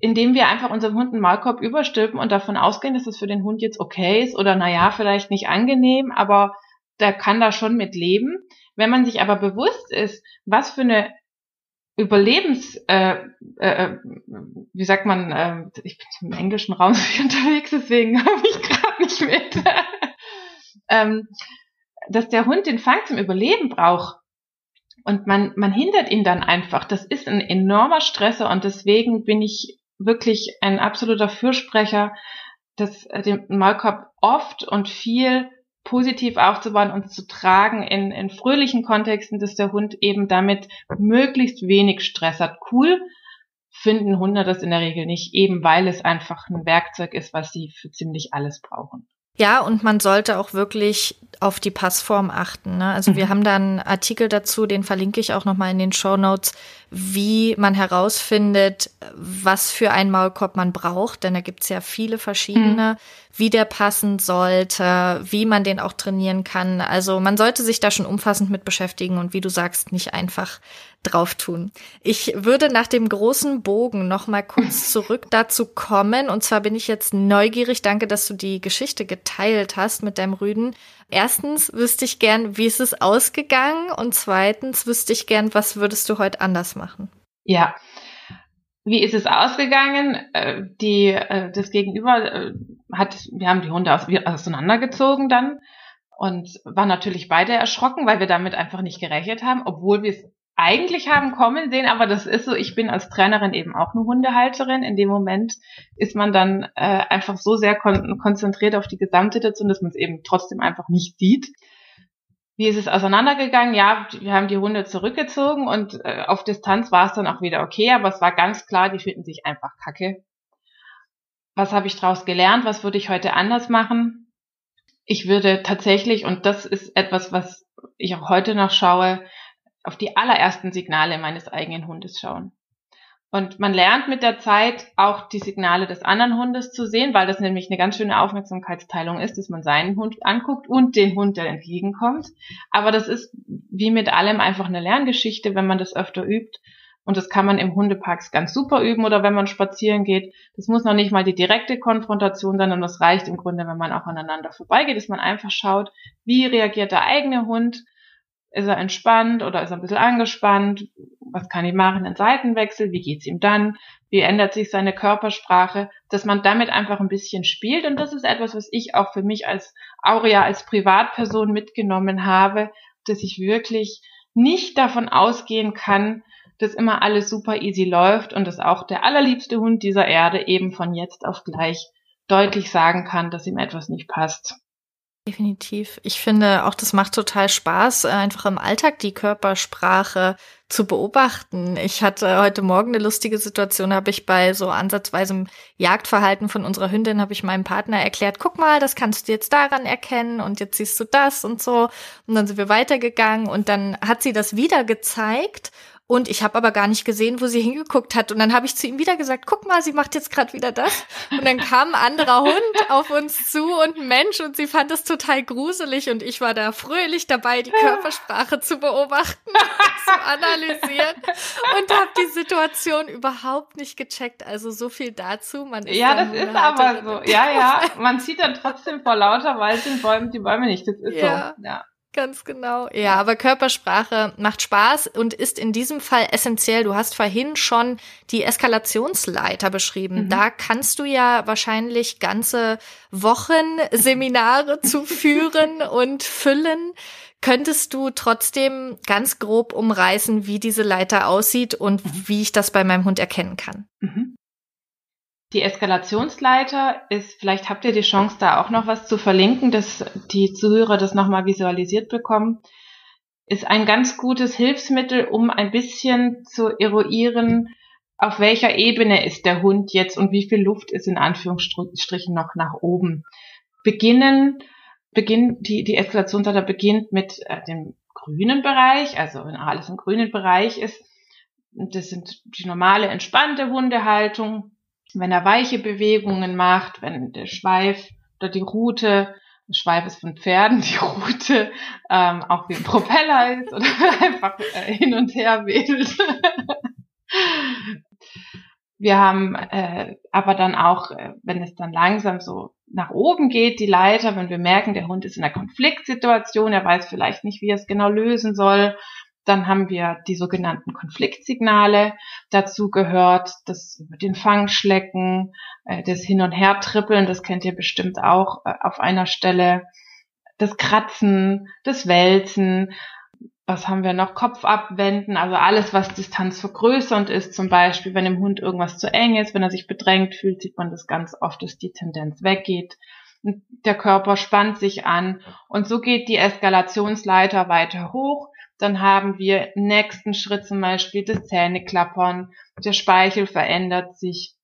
indem wir einfach unserem Hund einen Maulkorb überstülpen und davon ausgehen, dass es für den Hund jetzt okay ist oder naja, vielleicht nicht angenehm, aber der kann da schon mit leben. Wenn man sich aber bewusst ist, was für eine Überlebens, äh, äh, wie sagt man, äh, ich bin im englischen Raum unterwegs, deswegen habe ich gerade nicht mit, ähm, dass der Hund den Fang zum Überleben braucht und man, man hindert ihn dann einfach. Das ist ein enormer Stresser und deswegen bin ich wirklich ein absoluter Fürsprecher, dass äh, den Maulkorb oft und viel positiv aufzubauen und zu tragen in, in fröhlichen Kontexten, dass der Hund eben damit möglichst wenig Stress hat. Cool finden Hunde das in der Regel nicht, eben weil es einfach ein Werkzeug ist, was sie für ziemlich alles brauchen.
Ja, und man sollte auch wirklich auf die Passform achten. Ne? Also mhm. wir haben da einen Artikel dazu, den verlinke ich auch nochmal in den Show Notes, wie man herausfindet, was für einen Maulkorb man braucht, denn da gibt's ja viele verschiedene, mhm. wie der passen sollte, wie man den auch trainieren kann. Also man sollte sich da schon umfassend mit beschäftigen und wie du sagst, nicht einfach drauf tun. Ich würde nach dem großen Bogen noch mal kurz zurück dazu kommen. Und zwar bin ich jetzt neugierig. Danke, dass du die Geschichte geteilt hast mit deinem Rüden. Erstens wüsste ich gern, wie ist es ausgegangen? Und zweitens wüsste ich gern, was würdest du heute anders machen?
Ja. Wie ist es ausgegangen? Äh, die, äh, das Gegenüber äh, hat, wir haben die Hunde auseinandergezogen dann und waren natürlich beide erschrocken, weil wir damit einfach nicht gerechnet haben, obwohl wir es eigentlich haben kommen sehen, aber das ist so, ich bin als Trainerin eben auch eine Hundehalterin. In dem Moment ist man dann äh, einfach so sehr kon konzentriert auf die Gesamtsituation, dass man es eben trotzdem einfach nicht sieht. Wie ist es auseinandergegangen? Ja, wir haben die Hunde zurückgezogen und äh, auf Distanz war es dann auch wieder okay, aber es war ganz klar, die finden sich einfach kacke. Was habe ich daraus gelernt? Was würde ich heute anders machen? Ich würde tatsächlich, und das ist etwas, was ich auch heute noch schaue, auf die allerersten Signale meines eigenen Hundes schauen. Und man lernt mit der Zeit auch die Signale des anderen Hundes zu sehen, weil das nämlich eine ganz schöne Aufmerksamkeitsteilung ist, dass man seinen Hund anguckt und den Hund, der entgegenkommt. Aber das ist wie mit allem einfach eine Lerngeschichte, wenn man das öfter übt. Und das kann man im Hundeparks ganz super üben oder wenn man spazieren geht. Das muss noch nicht mal die direkte Konfrontation sein, sondern das reicht im Grunde, wenn man auch aneinander vorbeigeht, dass man einfach schaut, wie reagiert der eigene Hund ist er entspannt oder ist er ein bisschen angespannt? Was kann ich machen? Ein Seitenwechsel? Wie geht's ihm dann? Wie ändert sich seine Körpersprache? Dass man damit einfach ein bisschen spielt. Und das ist etwas, was ich auch für mich als Aurea, als Privatperson mitgenommen habe, dass ich wirklich nicht davon ausgehen kann, dass immer alles super easy läuft und dass auch der allerliebste Hund dieser Erde eben von jetzt auf gleich deutlich sagen kann, dass ihm etwas nicht passt.
Definitiv. Ich finde auch, das macht total Spaß, äh, einfach im Alltag die Körpersprache zu beobachten. Ich hatte heute Morgen eine lustige Situation, habe ich bei so ansatzweisem Jagdverhalten von unserer Hündin, habe ich meinem Partner erklärt, guck mal, das kannst du jetzt daran erkennen und jetzt siehst du das und so. Und dann sind wir weitergegangen und dann hat sie das wieder gezeigt und ich habe aber gar nicht gesehen, wo sie hingeguckt hat. Und dann habe ich zu ihm wieder gesagt, guck mal, sie macht jetzt gerade wieder das. Und dann kam ein anderer Hund auf uns zu und ein Mensch und sie fand es total gruselig. Und ich war da fröhlich dabei, die Körpersprache zu beobachten, zu analysieren und habe die Situation überhaupt nicht gecheckt. Also so viel dazu.
Man ist ja, das ist aber so. Ja, ja. Man sieht dann trotzdem vor lauter Wald den Bäumen die Bäume nicht. Das ist ja. so. Ja.
Ganz genau. Ja, aber Körpersprache macht Spaß und ist in diesem Fall essentiell. Du hast vorhin schon die Eskalationsleiter beschrieben. Mhm. Da kannst du ja wahrscheinlich ganze Wochen Seminare zu führen und füllen. Könntest du trotzdem ganz grob umreißen, wie diese Leiter aussieht und mhm. wie ich das bei meinem Hund erkennen kann? Mhm.
Die Eskalationsleiter ist, vielleicht habt ihr die Chance, da auch noch was zu verlinken, dass die Zuhörer das nochmal visualisiert bekommen, ist ein ganz gutes Hilfsmittel, um ein bisschen zu eruieren, auf welcher Ebene ist der Hund jetzt und wie viel Luft ist in Anführungsstrichen noch nach oben. Beginnen, beginnt, die, die Eskalationsleiter beginnt mit äh, dem grünen Bereich, also wenn alles im grünen Bereich ist, das sind die normale entspannte Hundehaltung, wenn er weiche Bewegungen macht, wenn der Schweif oder die Rute, der Schweif ist von Pferden, die Rute ähm, auch wie ein Propeller ist oder einfach äh, hin und her wedelt. Wir haben äh, aber dann auch, äh, wenn es dann langsam so nach oben geht, die Leiter, wenn wir merken, der Hund ist in einer Konfliktsituation, er weiß vielleicht nicht, wie er es genau lösen soll, dann haben wir die sogenannten Konfliktsignale. Dazu gehört das über den Fangschlecken, äh, das Hin- und Her-Trippeln, das kennt ihr bestimmt auch äh, auf einer Stelle. Das Kratzen, das Wälzen, was haben wir noch? Kopf abwenden, also alles, was Distanz vergrößernd ist, zum Beispiel, wenn dem Hund irgendwas zu eng ist, wenn er sich bedrängt fühlt, sieht man das ganz oft, dass die Tendenz weggeht. Der Körper spannt sich an und so geht die Eskalationsleiter weiter hoch dann haben wir im nächsten Schritt zum Beispiel das Zähneklappern, der Speichel verändert sich,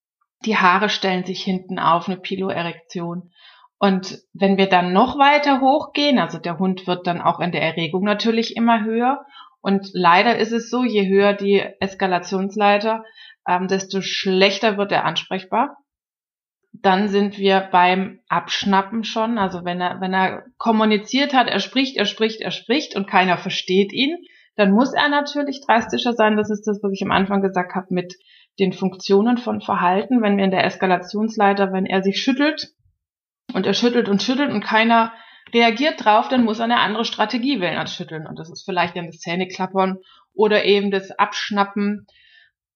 die Haare stellen sich hinten auf, eine Piloerektion. Und wenn wir dann noch weiter hochgehen, also der Hund wird dann auch in der Erregung natürlich immer höher. Und leider ist es so, je höher die Eskalationsleiter, ähm, desto schlechter wird er ansprechbar dann sind wir beim Abschnappen schon. Also wenn er, wenn er kommuniziert hat, er spricht, er spricht, er spricht und keiner versteht ihn, dann muss er natürlich drastischer sein. Das ist das, was ich am Anfang gesagt habe mit den Funktionen von Verhalten. Wenn wir in der Eskalationsleiter, wenn er sich schüttelt und er schüttelt und schüttelt und keiner reagiert drauf, dann muss er eine andere Strategie wählen als schütteln. Und das ist vielleicht dann das Zähneklappern oder eben das Abschnappen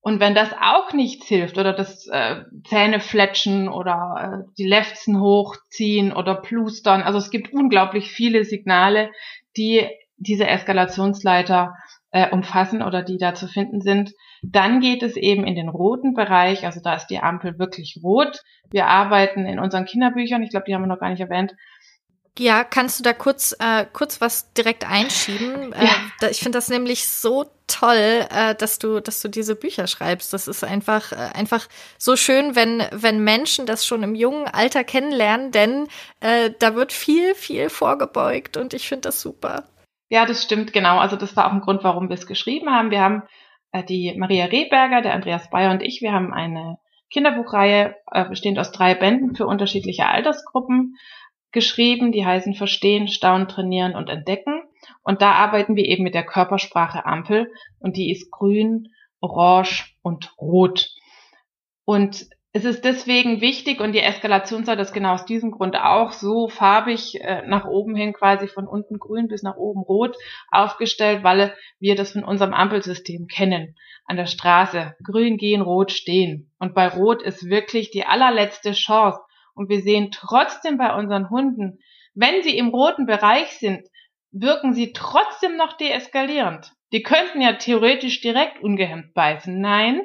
und wenn das auch nichts hilft oder das äh, Zähnefletschen oder äh, die Lefzen hochziehen oder plustern, also es gibt unglaublich viele Signale, die diese Eskalationsleiter äh, umfassen oder die da zu finden sind. Dann geht es eben in den roten Bereich, also da ist die Ampel wirklich rot. Wir arbeiten in unseren Kinderbüchern, ich glaube, die haben wir noch gar nicht erwähnt,
ja, kannst du da kurz, äh, kurz was direkt einschieben? Äh, da, ich finde das nämlich so toll, äh, dass du, dass du diese Bücher schreibst. Das ist einfach, äh, einfach so schön, wenn, wenn Menschen das schon im jungen Alter kennenlernen, denn äh, da wird viel, viel vorgebeugt und ich finde das super.
Ja, das stimmt, genau. Also das war auch ein Grund, warum wir es geschrieben haben. Wir haben äh, die Maria Rehberger, der Andreas Bayer und ich, wir haben eine Kinderbuchreihe äh, bestehend aus drei Bänden für unterschiedliche Altersgruppen geschrieben, die heißen Verstehen, Staunen, Trainieren und Entdecken. Und da arbeiten wir eben mit der Körpersprache Ampel und die ist grün, orange und rot. Und es ist deswegen wichtig und die Eskalationsseite ist genau aus diesem Grund auch so farbig äh, nach oben hin quasi von unten grün bis nach oben rot aufgestellt, weil wir das von unserem Ampelsystem kennen. An der Straße grün gehen, rot stehen. Und bei rot ist wirklich die allerletzte Chance, und wir sehen trotzdem bei unseren Hunden, wenn sie im roten Bereich sind, wirken sie trotzdem noch deeskalierend. Die könnten ja theoretisch direkt ungehemmt beißen. Nein,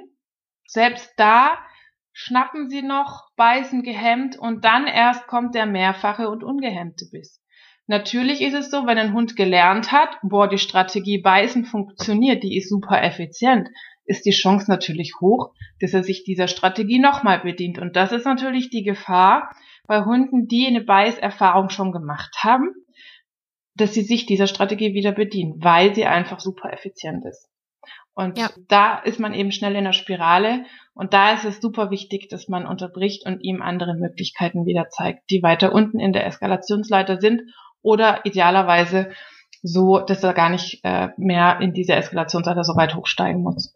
selbst da schnappen sie noch, beißen gehemmt und dann erst kommt der mehrfache und ungehemmte Biss. Natürlich ist es so, wenn ein Hund gelernt hat, boah, die Strategie beißen funktioniert, die ist super effizient, ist die Chance natürlich hoch, dass er sich dieser Strategie nochmal bedient. Und das ist natürlich die Gefahr bei Hunden, die eine Beißerfahrung schon gemacht haben, dass sie sich dieser Strategie wieder bedienen, weil sie einfach super effizient ist. Und ja. da ist man eben schnell in der Spirale und da ist es super wichtig, dass man unterbricht und ihm andere Möglichkeiten wieder zeigt, die weiter unten in der Eskalationsleiter sind oder idealerweise so, dass er gar nicht äh, mehr in diese Eskalationsleiter so weit hochsteigen muss.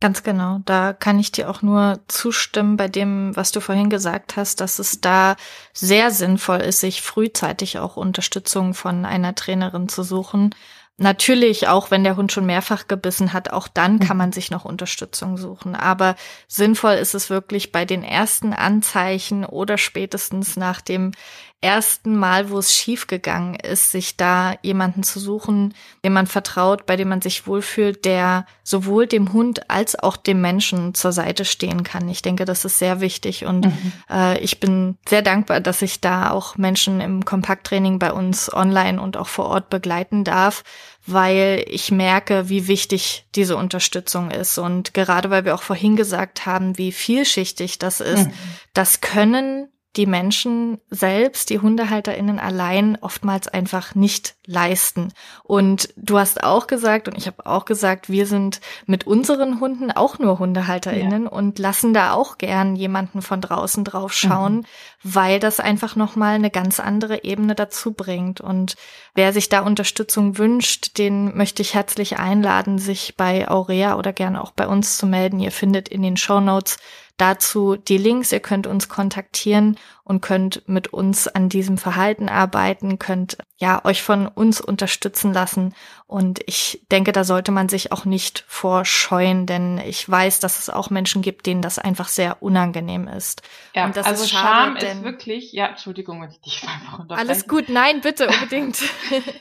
Ganz genau. Da kann ich dir auch nur zustimmen bei dem, was du vorhin gesagt hast, dass es da sehr sinnvoll ist, sich frühzeitig auch Unterstützung von einer Trainerin zu suchen. Natürlich, auch wenn der Hund schon mehrfach gebissen hat, auch dann kann mhm. man sich noch Unterstützung suchen. Aber sinnvoll ist es wirklich bei den ersten Anzeichen oder spätestens nach dem ersten Mal, wo es schiefgegangen ist, sich da jemanden zu suchen, dem man vertraut, bei dem man sich wohlfühlt, der sowohl dem Hund als auch dem Menschen zur Seite stehen kann. Ich denke, das ist sehr wichtig und mhm. äh, ich bin sehr dankbar, dass ich da auch Menschen im Kompakttraining bei uns online und auch vor Ort begleiten darf, weil ich merke, wie wichtig diese Unterstützung ist. Und gerade weil wir auch vorhin gesagt haben, wie vielschichtig das ist, mhm. das können die Menschen selbst, die HundehalterInnen allein oftmals einfach nicht leisten. Und du hast auch gesagt, und ich habe auch gesagt, wir sind mit unseren Hunden auch nur HundehalterInnen ja. und lassen da auch gern jemanden von draußen drauf schauen, mhm. weil das einfach nochmal eine ganz andere Ebene dazu bringt. Und wer sich da Unterstützung wünscht, den möchte ich herzlich einladen, sich bei Aurea oder gerne auch bei uns zu melden. Ihr findet in den Show Notes dazu die Links. Ihr könnt uns kontaktieren und könnt mit uns an diesem Verhalten arbeiten, könnt ja euch von uns unterstützen lassen. Und ich denke, da sollte man sich auch nicht vorscheuen, denn ich weiß, dass es auch Menschen gibt, denen das einfach sehr unangenehm ist.
Ja, und das also ist schade, Scham ist wirklich, ja, Entschuldigung, wenn ich dich einfach
unterbreche. Alles gut, nein, bitte, unbedingt.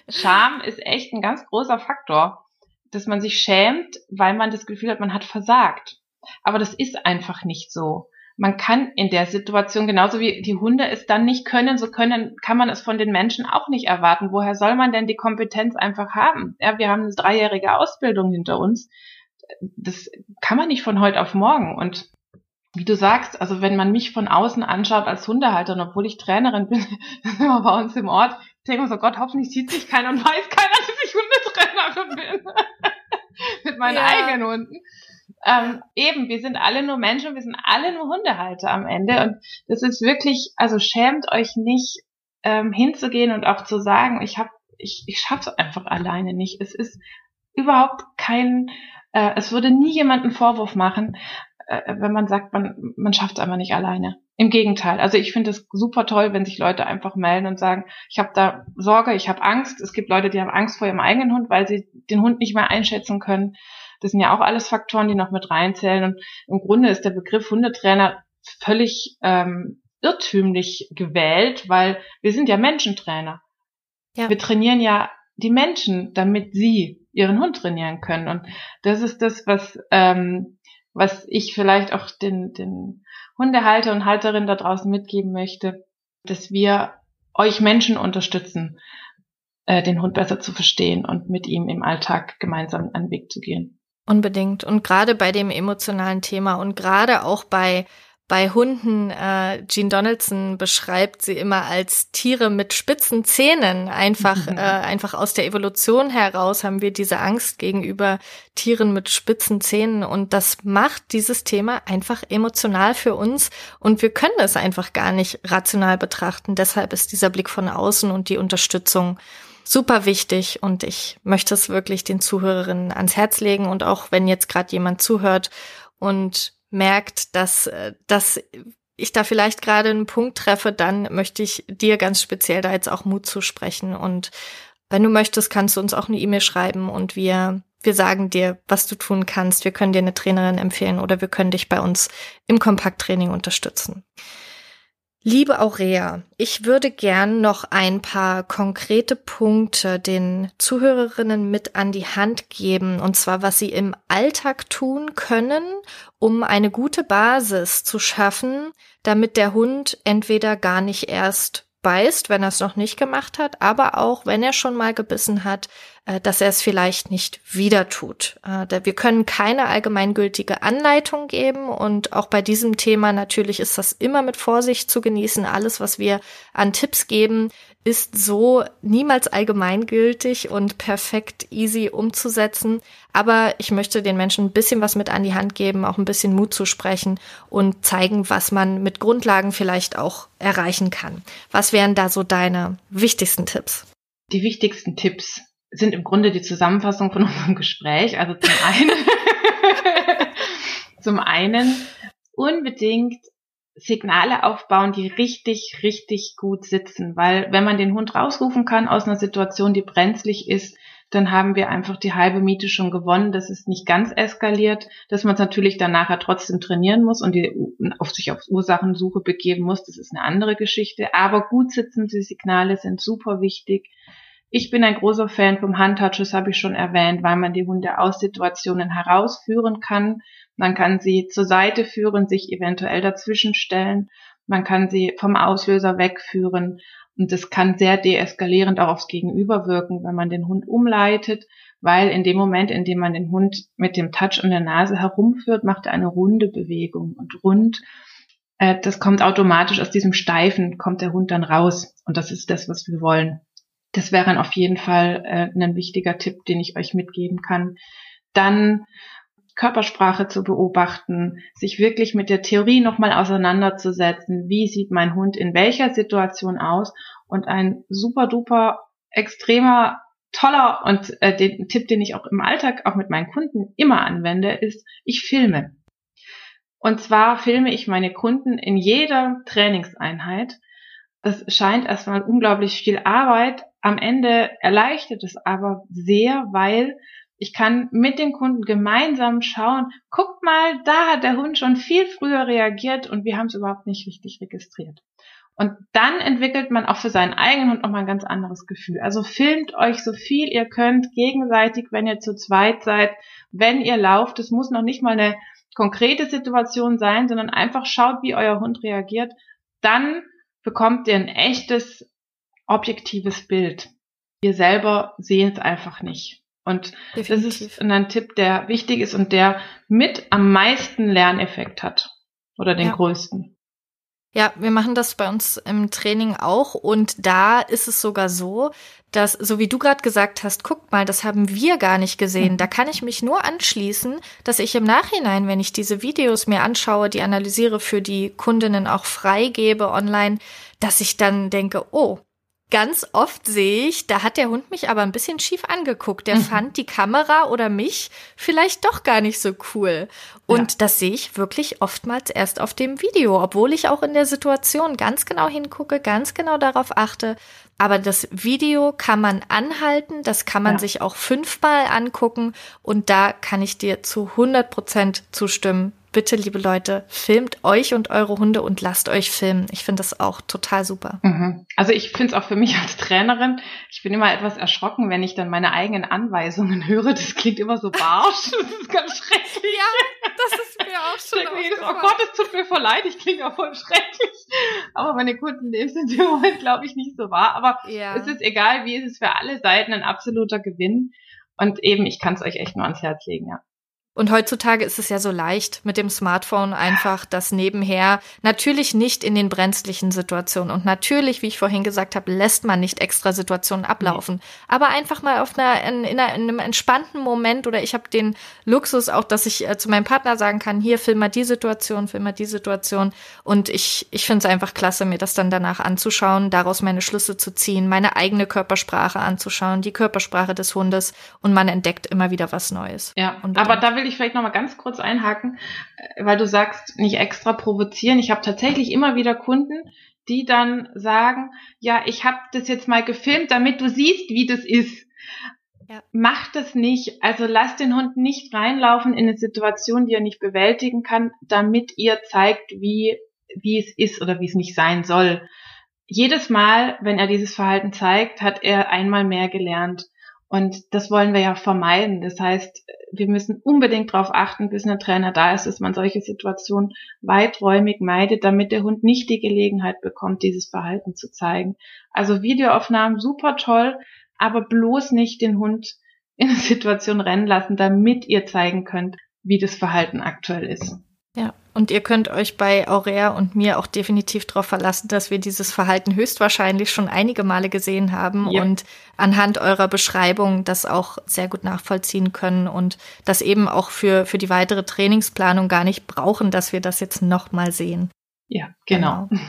Scham ist echt ein ganz großer Faktor, dass man sich schämt, weil man das Gefühl hat, man hat versagt. Aber das ist einfach nicht so. Man kann in der Situation, genauso wie die Hunde es dann nicht können, so können, kann man es von den Menschen auch nicht erwarten. Woher soll man denn die Kompetenz einfach haben? Ja, wir haben eine dreijährige Ausbildung hinter uns. Das kann man nicht von heute auf morgen. Und wie du sagst, also wenn man mich von außen anschaut als Hundehalterin, obwohl ich Trainerin bin, immer bei uns im Ort, denke ich mir so, Gott, hoffentlich sieht sich keiner und weiß keiner, dass ich Hundetrainerin bin. Mit meinen ja. eigenen Hunden ähm, eben, wir sind alle nur Menschen, wir sind alle nur Hundehalter am Ende. Und das ist wirklich, also schämt euch nicht, ähm, hinzugehen und auch zu sagen, ich habe, ich, ich schaff's einfach alleine nicht. Es ist überhaupt kein, äh, es würde nie jemand einen Vorwurf machen, äh, wenn man sagt, man, man schafft es einfach nicht alleine. Im Gegenteil. Also ich finde es super toll, wenn sich Leute einfach melden und sagen, ich habe da Sorge, ich habe Angst. Es gibt Leute, die haben Angst vor ihrem eigenen Hund, weil sie den Hund nicht mehr einschätzen können. Das sind ja auch alles Faktoren, die noch mit reinzählen. Und im Grunde ist der Begriff Hundetrainer völlig ähm, irrtümlich gewählt, weil wir sind ja Menschentrainer. Ja. Wir trainieren ja die Menschen, damit sie ihren Hund trainieren können. Und das ist das, was, ähm, was ich vielleicht auch den, den Hundehalter und Halterinnen da draußen mitgeben möchte, dass wir euch Menschen unterstützen, äh, den Hund besser zu verstehen und mit ihm im Alltag gemeinsam einen Weg zu gehen.
Unbedingt. Und gerade bei dem emotionalen Thema und gerade auch bei bei Hunden, äh, Jean Donaldson beschreibt sie immer als Tiere mit spitzen Zähnen. Einfach, mhm. äh, einfach aus der Evolution heraus haben wir diese Angst gegenüber Tieren mit spitzen Zähnen und das macht dieses Thema einfach emotional für uns und wir können es einfach gar nicht rational betrachten. Deshalb ist dieser Blick von außen und die Unterstützung super wichtig und ich möchte es wirklich den Zuhörerinnen ans Herz legen und auch wenn jetzt gerade jemand zuhört und merkt, dass, äh, dass ich da vielleicht gerade einen Punkt treffe, dann möchte ich dir ganz speziell da jetzt auch Mut zusprechen und wenn du möchtest, kannst du uns auch eine E-Mail schreiben und wir wir sagen dir, was du tun kannst. Wir können dir eine Trainerin empfehlen oder wir können dich bei uns im Kompakttraining unterstützen. Liebe Aurea, ich würde gern noch ein paar konkrete Punkte den Zuhörerinnen mit an die Hand geben, und zwar was sie im Alltag tun können, um eine gute Basis zu schaffen, damit der Hund entweder gar nicht erst beißt, wenn er es noch nicht gemacht hat, aber auch wenn er schon mal gebissen hat, dass er es vielleicht nicht wieder tut. Äh, wir können keine allgemeingültige Anleitung geben und auch bei diesem Thema natürlich ist das immer mit Vorsicht zu genießen. Alles, was wir an Tipps geben, ist so niemals allgemeingültig und perfekt easy umzusetzen. Aber ich möchte den Menschen ein bisschen was mit an die Hand geben, auch ein bisschen Mut zu sprechen und zeigen, was man mit Grundlagen vielleicht auch erreichen kann. Was wären da so deine wichtigsten Tipps?
Die wichtigsten Tipps sind im Grunde die Zusammenfassung von unserem Gespräch. Also zum einen, zum einen unbedingt Signale aufbauen, die richtig, richtig gut sitzen. Weil wenn man den Hund rausrufen kann aus einer Situation, die brenzlig ist, dann haben wir einfach die halbe Miete schon gewonnen. Das ist nicht ganz eskaliert, dass man es natürlich dann nachher trotzdem trainieren muss und die, auf sich auf Ursachensuche begeben muss. Das ist eine andere Geschichte. Aber gut sitzende Signale sind super wichtig. Ich bin ein großer Fan vom Handtouch, das habe ich schon erwähnt, weil man die Hunde aus Situationen herausführen kann. Man kann sie zur Seite führen, sich eventuell dazwischen stellen. Man kann sie vom Auslöser wegführen. Und das kann sehr deeskalierend auch aufs Gegenüber wirken, wenn man den Hund umleitet, weil in dem Moment, in dem man den Hund mit dem Touch an der Nase herumführt, macht er eine runde Bewegung. Und rund, äh, das kommt automatisch aus diesem Steifen, kommt der Hund dann raus. Und das ist das, was wir wollen. Das wäre auf jeden Fall äh, ein wichtiger Tipp, den ich euch mitgeben kann. Dann Körpersprache zu beobachten, sich wirklich mit der Theorie nochmal auseinanderzusetzen, wie sieht mein Hund in welcher Situation aus und ein super duper extremer toller und äh, den Tipp, den ich auch im Alltag auch mit meinen Kunden immer anwende, ist, ich filme. Und zwar filme ich meine Kunden in jeder Trainingseinheit. Das scheint erstmal unglaublich viel Arbeit, am Ende erleichtert es aber sehr, weil ich kann mit den Kunden gemeinsam schauen, guckt mal, da hat der Hund schon viel früher reagiert und wir haben es überhaupt nicht richtig registriert. Und dann entwickelt man auch für seinen eigenen Hund nochmal ein ganz anderes Gefühl. Also filmt euch so viel ihr könnt gegenseitig, wenn ihr zu zweit seid, wenn ihr lauft. Es muss noch nicht mal eine konkrete Situation sein, sondern einfach schaut, wie euer Hund reagiert. Dann bekommt ihr ein echtes objektives Bild. Wir selber sehen es einfach nicht. Und Definitiv. das ist ein Tipp, der wichtig ist und der mit am meisten Lerneffekt hat. Oder den ja. größten.
Ja, wir machen das bei uns im Training auch und da ist es sogar so, dass, so wie du gerade gesagt hast, guck mal, das haben wir gar nicht gesehen. Mhm. Da kann ich mich nur anschließen, dass ich im Nachhinein, wenn ich diese Videos mir anschaue, die analysiere, für die Kundinnen auch freigebe online, dass ich dann denke, oh, Ganz oft sehe ich, da hat der Hund mich aber ein bisschen schief angeguckt. Der mhm. fand die Kamera oder mich vielleicht doch gar nicht so cool. Und ja. das sehe ich wirklich oftmals erst auf dem Video, obwohl ich auch in der Situation ganz genau hingucke, ganz genau darauf achte. Aber das Video kann man anhalten, das kann man ja. sich auch fünfmal angucken und da kann ich dir zu 100 Prozent zustimmen bitte, liebe Leute, filmt euch und eure Hunde und lasst euch filmen. Ich finde das auch total super.
Mhm. Also ich finde es auch für mich als Trainerin, ich bin immer etwas erschrocken, wenn ich dann meine eigenen Anweisungen höre. Das klingt immer so barsch. Das ist ganz schrecklich.
Ja, das ist mir auch schon
jedes, Oh Gott, es tut mir voll leid, ich klinge auch voll schrecklich. Aber meine Kunden nehmen es in dem Moment, glaube ich, nicht so wahr. Aber ja. es ist egal, wie es ist für alle Seiten ein absoluter Gewinn. Und eben, ich kann es euch echt nur ans Herz legen, ja.
Und heutzutage ist es ja so leicht mit dem Smartphone einfach das nebenher. Natürlich nicht in den brenzlichen Situationen. Und natürlich, wie ich vorhin gesagt habe, lässt man nicht extra Situationen ablaufen. Nee. Aber einfach mal auf einer, in, in, einer, in einem entspannten Moment oder ich habe den Luxus auch, dass ich äh, zu meinem Partner sagen kann, hier, film mal die Situation, film mal die Situation. Und ich, ich finde es einfach klasse, mir das dann danach anzuschauen, daraus meine Schlüsse zu ziehen, meine eigene Körpersprache anzuschauen, die Körpersprache des Hundes. Und man entdeckt immer wieder was Neues.
Ja, aber da will ich vielleicht noch mal ganz kurz einhaken, äh, weil du sagst, nicht extra provozieren. Ich habe tatsächlich immer wieder Kunden, die dann sagen, ja, ich habe das jetzt mal gefilmt, damit du siehst, wie das ist. Ja. Mach das nicht. Also lass den Hund nicht reinlaufen in eine Situation, die er nicht bewältigen kann, damit ihr zeigt, wie, wie es ist oder wie es nicht sein soll. Jedes Mal, wenn er dieses Verhalten zeigt, hat er einmal mehr gelernt. Und das wollen wir ja vermeiden. Das heißt, wir müssen unbedingt darauf achten, bis ein Trainer da ist, dass man solche Situationen weiträumig meidet, damit der Hund nicht die Gelegenheit bekommt, dieses Verhalten zu zeigen. Also Videoaufnahmen super toll, aber bloß nicht den Hund in eine Situation rennen lassen, damit ihr zeigen könnt, wie das Verhalten aktuell ist.
Ja, und ihr könnt euch bei Aurea und mir auch definitiv darauf verlassen, dass wir dieses Verhalten höchstwahrscheinlich schon einige Male gesehen haben ja. und anhand eurer Beschreibung das auch sehr gut nachvollziehen können und das eben auch für, für die weitere Trainingsplanung gar nicht brauchen, dass wir das jetzt nochmal sehen.
Ja, genau. genau.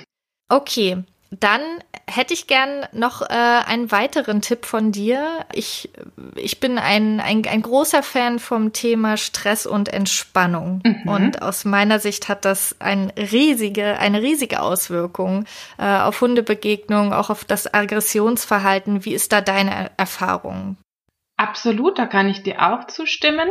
Okay, dann hätte ich gern noch äh, einen weiteren Tipp von dir. Ich, ich bin ein, ein, ein großer Fan vom Thema Stress und Entspannung. Mhm. Und aus meiner Sicht hat das ein riesige, eine riesige Auswirkung äh, auf Hundebegegnungen, auch auf das Aggressionsverhalten. Wie ist da deine Erfahrung?
Absolut, da kann ich dir auch zustimmen.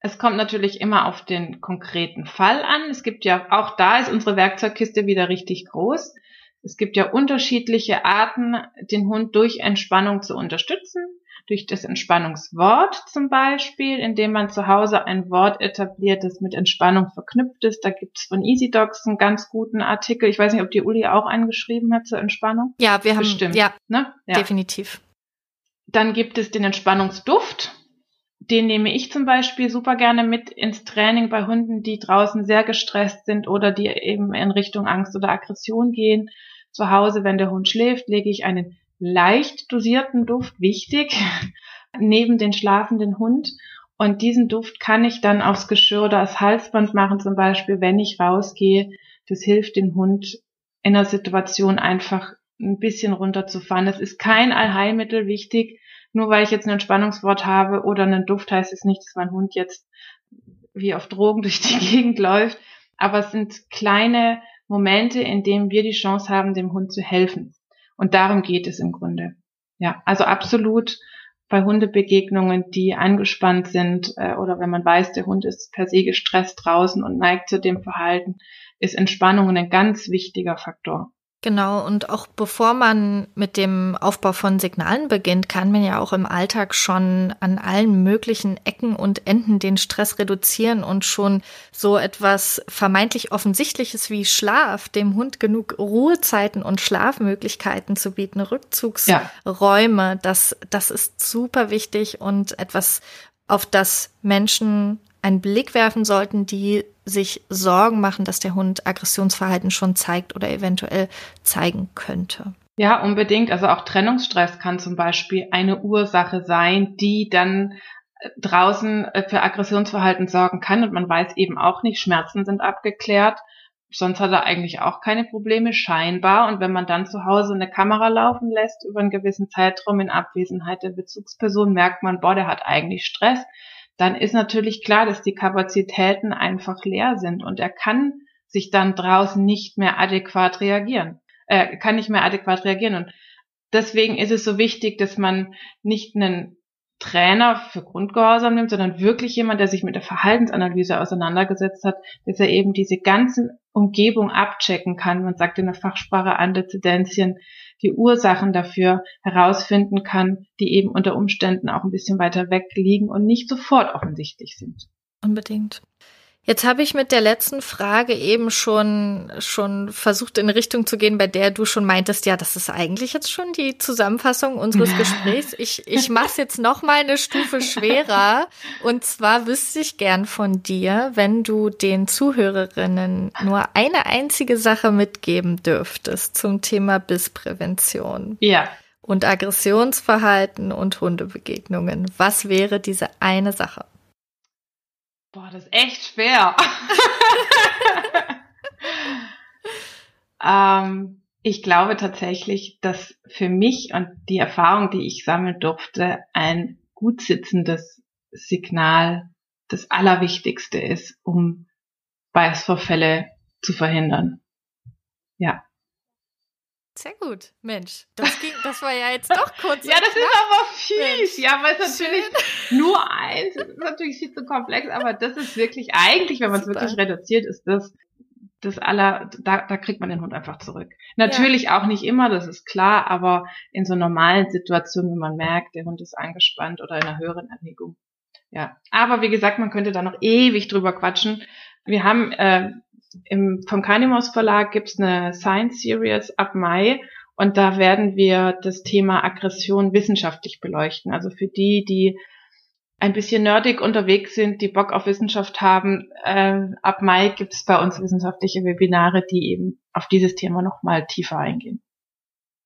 Es kommt natürlich immer auf den konkreten Fall an. Es gibt ja, auch da ist unsere Werkzeugkiste wieder richtig groß. Es gibt ja unterschiedliche Arten, den Hund durch Entspannung zu unterstützen. Durch das Entspannungswort zum Beispiel, indem man zu Hause ein Wort etabliert, das mit Entspannung verknüpft ist. Da gibt es von EasyDocs einen ganz guten Artikel. Ich weiß nicht, ob die Uli auch einen geschrieben hat zur Entspannung.
Ja, wir haben, Bestimmt, ja, ne? ja, definitiv.
Dann gibt es den Entspannungsduft. Den nehme ich zum Beispiel super gerne mit ins Training bei Hunden, die draußen sehr gestresst sind oder die eben in Richtung Angst oder Aggression gehen. Zu Hause, wenn der Hund schläft, lege ich einen leicht dosierten Duft, wichtig, neben den schlafenden Hund. Und diesen Duft kann ich dann aufs Geschirr oder aufs Halsband machen, zum Beispiel, wenn ich rausgehe. Das hilft dem Hund in der Situation einfach ein bisschen runterzufahren. Es ist kein Allheilmittel wichtig. Nur weil ich jetzt ein Entspannungswort habe oder einen Duft, heißt es nicht, dass mein Hund jetzt wie auf Drogen durch die Gegend läuft. Aber es sind kleine Momente, in denen wir die Chance haben, dem Hund zu helfen. Und darum geht es im Grunde. Ja, also absolut bei Hundebegegnungen, die angespannt sind äh, oder wenn man weiß, der Hund ist per se gestresst draußen und neigt zu dem Verhalten, ist Entspannung ein ganz wichtiger Faktor.
Genau, und auch bevor man mit dem Aufbau von Signalen beginnt, kann man ja auch im Alltag schon an allen möglichen Ecken und Enden den Stress reduzieren und schon so etwas vermeintlich Offensichtliches wie Schlaf, dem Hund genug Ruhezeiten und Schlafmöglichkeiten zu bieten, Rückzugsräume, ja. das, das ist super wichtig und etwas, auf das Menschen einen Blick werfen sollten, die sich Sorgen machen, dass der Hund Aggressionsverhalten schon zeigt oder eventuell zeigen könnte.
Ja, unbedingt. Also auch Trennungsstress kann zum Beispiel eine Ursache sein, die dann äh, draußen äh, für Aggressionsverhalten sorgen kann und man weiß eben auch nicht, Schmerzen sind abgeklärt. Sonst hat er eigentlich auch keine Probleme, scheinbar. Und wenn man dann zu Hause eine Kamera laufen lässt über einen gewissen Zeitraum in Abwesenheit der Bezugsperson, merkt man, boah, der hat eigentlich Stress dann ist natürlich klar, dass die Kapazitäten einfach leer sind und er kann sich dann draußen nicht mehr adäquat reagieren, äh, kann nicht mehr adäquat reagieren und deswegen ist es so wichtig, dass man nicht einen Trainer für Grundgehorsam nimmt, sondern wirklich jemand, der sich mit der Verhaltensanalyse auseinandergesetzt hat, dass er eben diese ganzen Umgebung abchecken kann. Man sagt in der Fachsprache Antezedenzien, die Ursachen dafür herausfinden kann, die eben unter Umständen auch ein bisschen weiter weg liegen und nicht sofort offensichtlich sind.
Unbedingt. Jetzt habe ich mit der letzten Frage eben schon, schon versucht, in eine Richtung zu gehen, bei der du schon meintest, ja, das ist eigentlich jetzt schon die Zusammenfassung unseres Gesprächs. Ich, ich mache es jetzt noch mal eine Stufe schwerer. Und zwar wüsste ich gern von dir, wenn du den Zuhörerinnen nur eine einzige Sache mitgeben dürftest zum Thema Bissprävention.
Ja.
Und Aggressionsverhalten und Hundebegegnungen. Was wäre diese eine Sache?
Boah, das ist echt schwer. ähm, ich glaube tatsächlich, dass für mich und die Erfahrung, die ich sammeln durfte, ein gut sitzendes Signal das Allerwichtigste ist, um Beißvorfälle zu verhindern. Ja.
Sehr gut, Mensch. Das, ging, das war ja jetzt doch kurz.
ja, das ist aber fies. Mensch. Ja, weil es natürlich Schön. nur eins das ist natürlich viel zu komplex, aber das ist wirklich, eigentlich, wenn man es wirklich reduziert, ist das das aller, da, da kriegt man den Hund einfach zurück. Natürlich ja. auch nicht immer, das ist klar, aber in so normalen Situationen, wenn man merkt, der Hund ist angespannt oder in einer höheren Erregung. Ja, aber wie gesagt, man könnte da noch ewig drüber quatschen. Wir haben äh, im, vom Canimos Verlag gibt's eine Science Series ab Mai und da werden wir das Thema Aggression wissenschaftlich beleuchten. Also für die, die ein bisschen nerdig unterwegs sind, die Bock auf Wissenschaft haben, äh, ab Mai gibt's bei uns wissenschaftliche Webinare, die eben auf dieses Thema nochmal tiefer eingehen.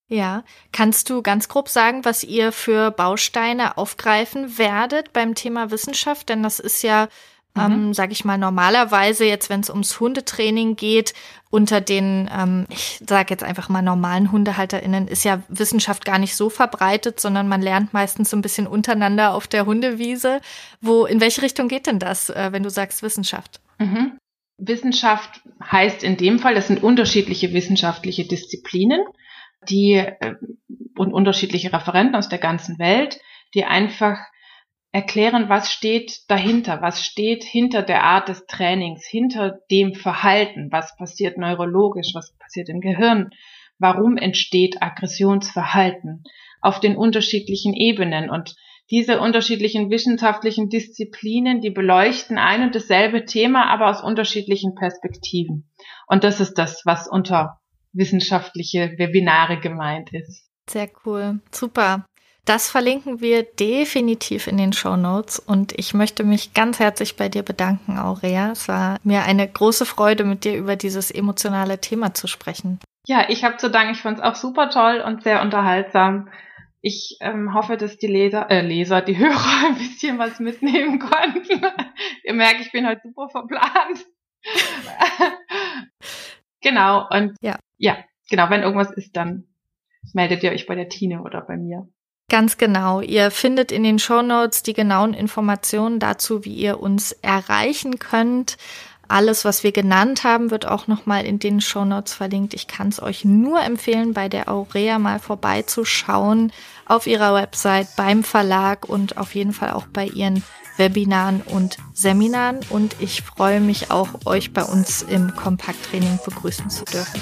Ja, kannst du ganz grob sagen, was ihr für Bausteine aufgreifen werdet beim Thema Wissenschaft? Denn das ist ja Mhm. Ähm, sage ich mal, normalerweise jetzt, wenn es ums Hundetraining geht, unter den, ähm, ich sage jetzt einfach mal normalen HundehalterInnen, ist ja Wissenschaft gar nicht so verbreitet, sondern man lernt meistens so ein bisschen untereinander auf der Hundewiese. Wo, in welche Richtung geht denn das, äh, wenn du sagst Wissenschaft?
Mhm. Wissenschaft heißt in dem Fall, das sind unterschiedliche wissenschaftliche Disziplinen, die äh, und unterschiedliche Referenten aus der ganzen Welt, die einfach erklären, was steht dahinter, was steht hinter der Art des Trainings, hinter dem Verhalten, was passiert neurologisch, was passiert im Gehirn, warum entsteht Aggressionsverhalten auf den unterschiedlichen Ebenen und diese unterschiedlichen wissenschaftlichen Disziplinen, die beleuchten ein und dasselbe Thema, aber aus unterschiedlichen Perspektiven. Und das ist das, was unter wissenschaftliche Webinare gemeint ist.
Sehr cool. Super. Das verlinken wir definitiv in den Show Notes und ich möchte mich ganz herzlich bei dir bedanken, Aurea. Es war mir eine große Freude, mit dir über dieses emotionale Thema zu sprechen.
Ja, ich habe zu danken. Ich fand es auch super toll und sehr unterhaltsam. Ich ähm, hoffe, dass die Leser, äh, Leser, die Hörer ein bisschen was mitnehmen konnten. Ihr merkt, ich bin heute super verplant. genau, und ja. ja, genau, wenn irgendwas ist, dann meldet ihr euch bei der Tine oder bei mir.
Ganz genau. Ihr findet in den Show Notes die genauen Informationen dazu, wie ihr uns erreichen könnt. Alles, was wir genannt haben, wird auch nochmal in den Show Notes verlinkt. Ich kann es euch nur empfehlen, bei der Aurea mal vorbeizuschauen auf ihrer Website, beim Verlag und auf jeden Fall auch bei ihren Webinaren und Seminaren. Und ich freue mich auch, euch bei uns im Kompakttraining begrüßen zu dürfen.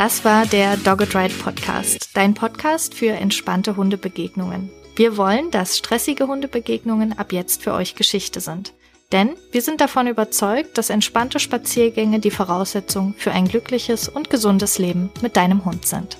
Das war der Dogged Ride Podcast, dein Podcast für entspannte Hundebegegnungen. Wir wollen, dass stressige Hundebegegnungen ab jetzt für euch Geschichte sind. Denn wir sind davon überzeugt, dass entspannte Spaziergänge die Voraussetzung für ein glückliches und gesundes Leben mit deinem Hund sind.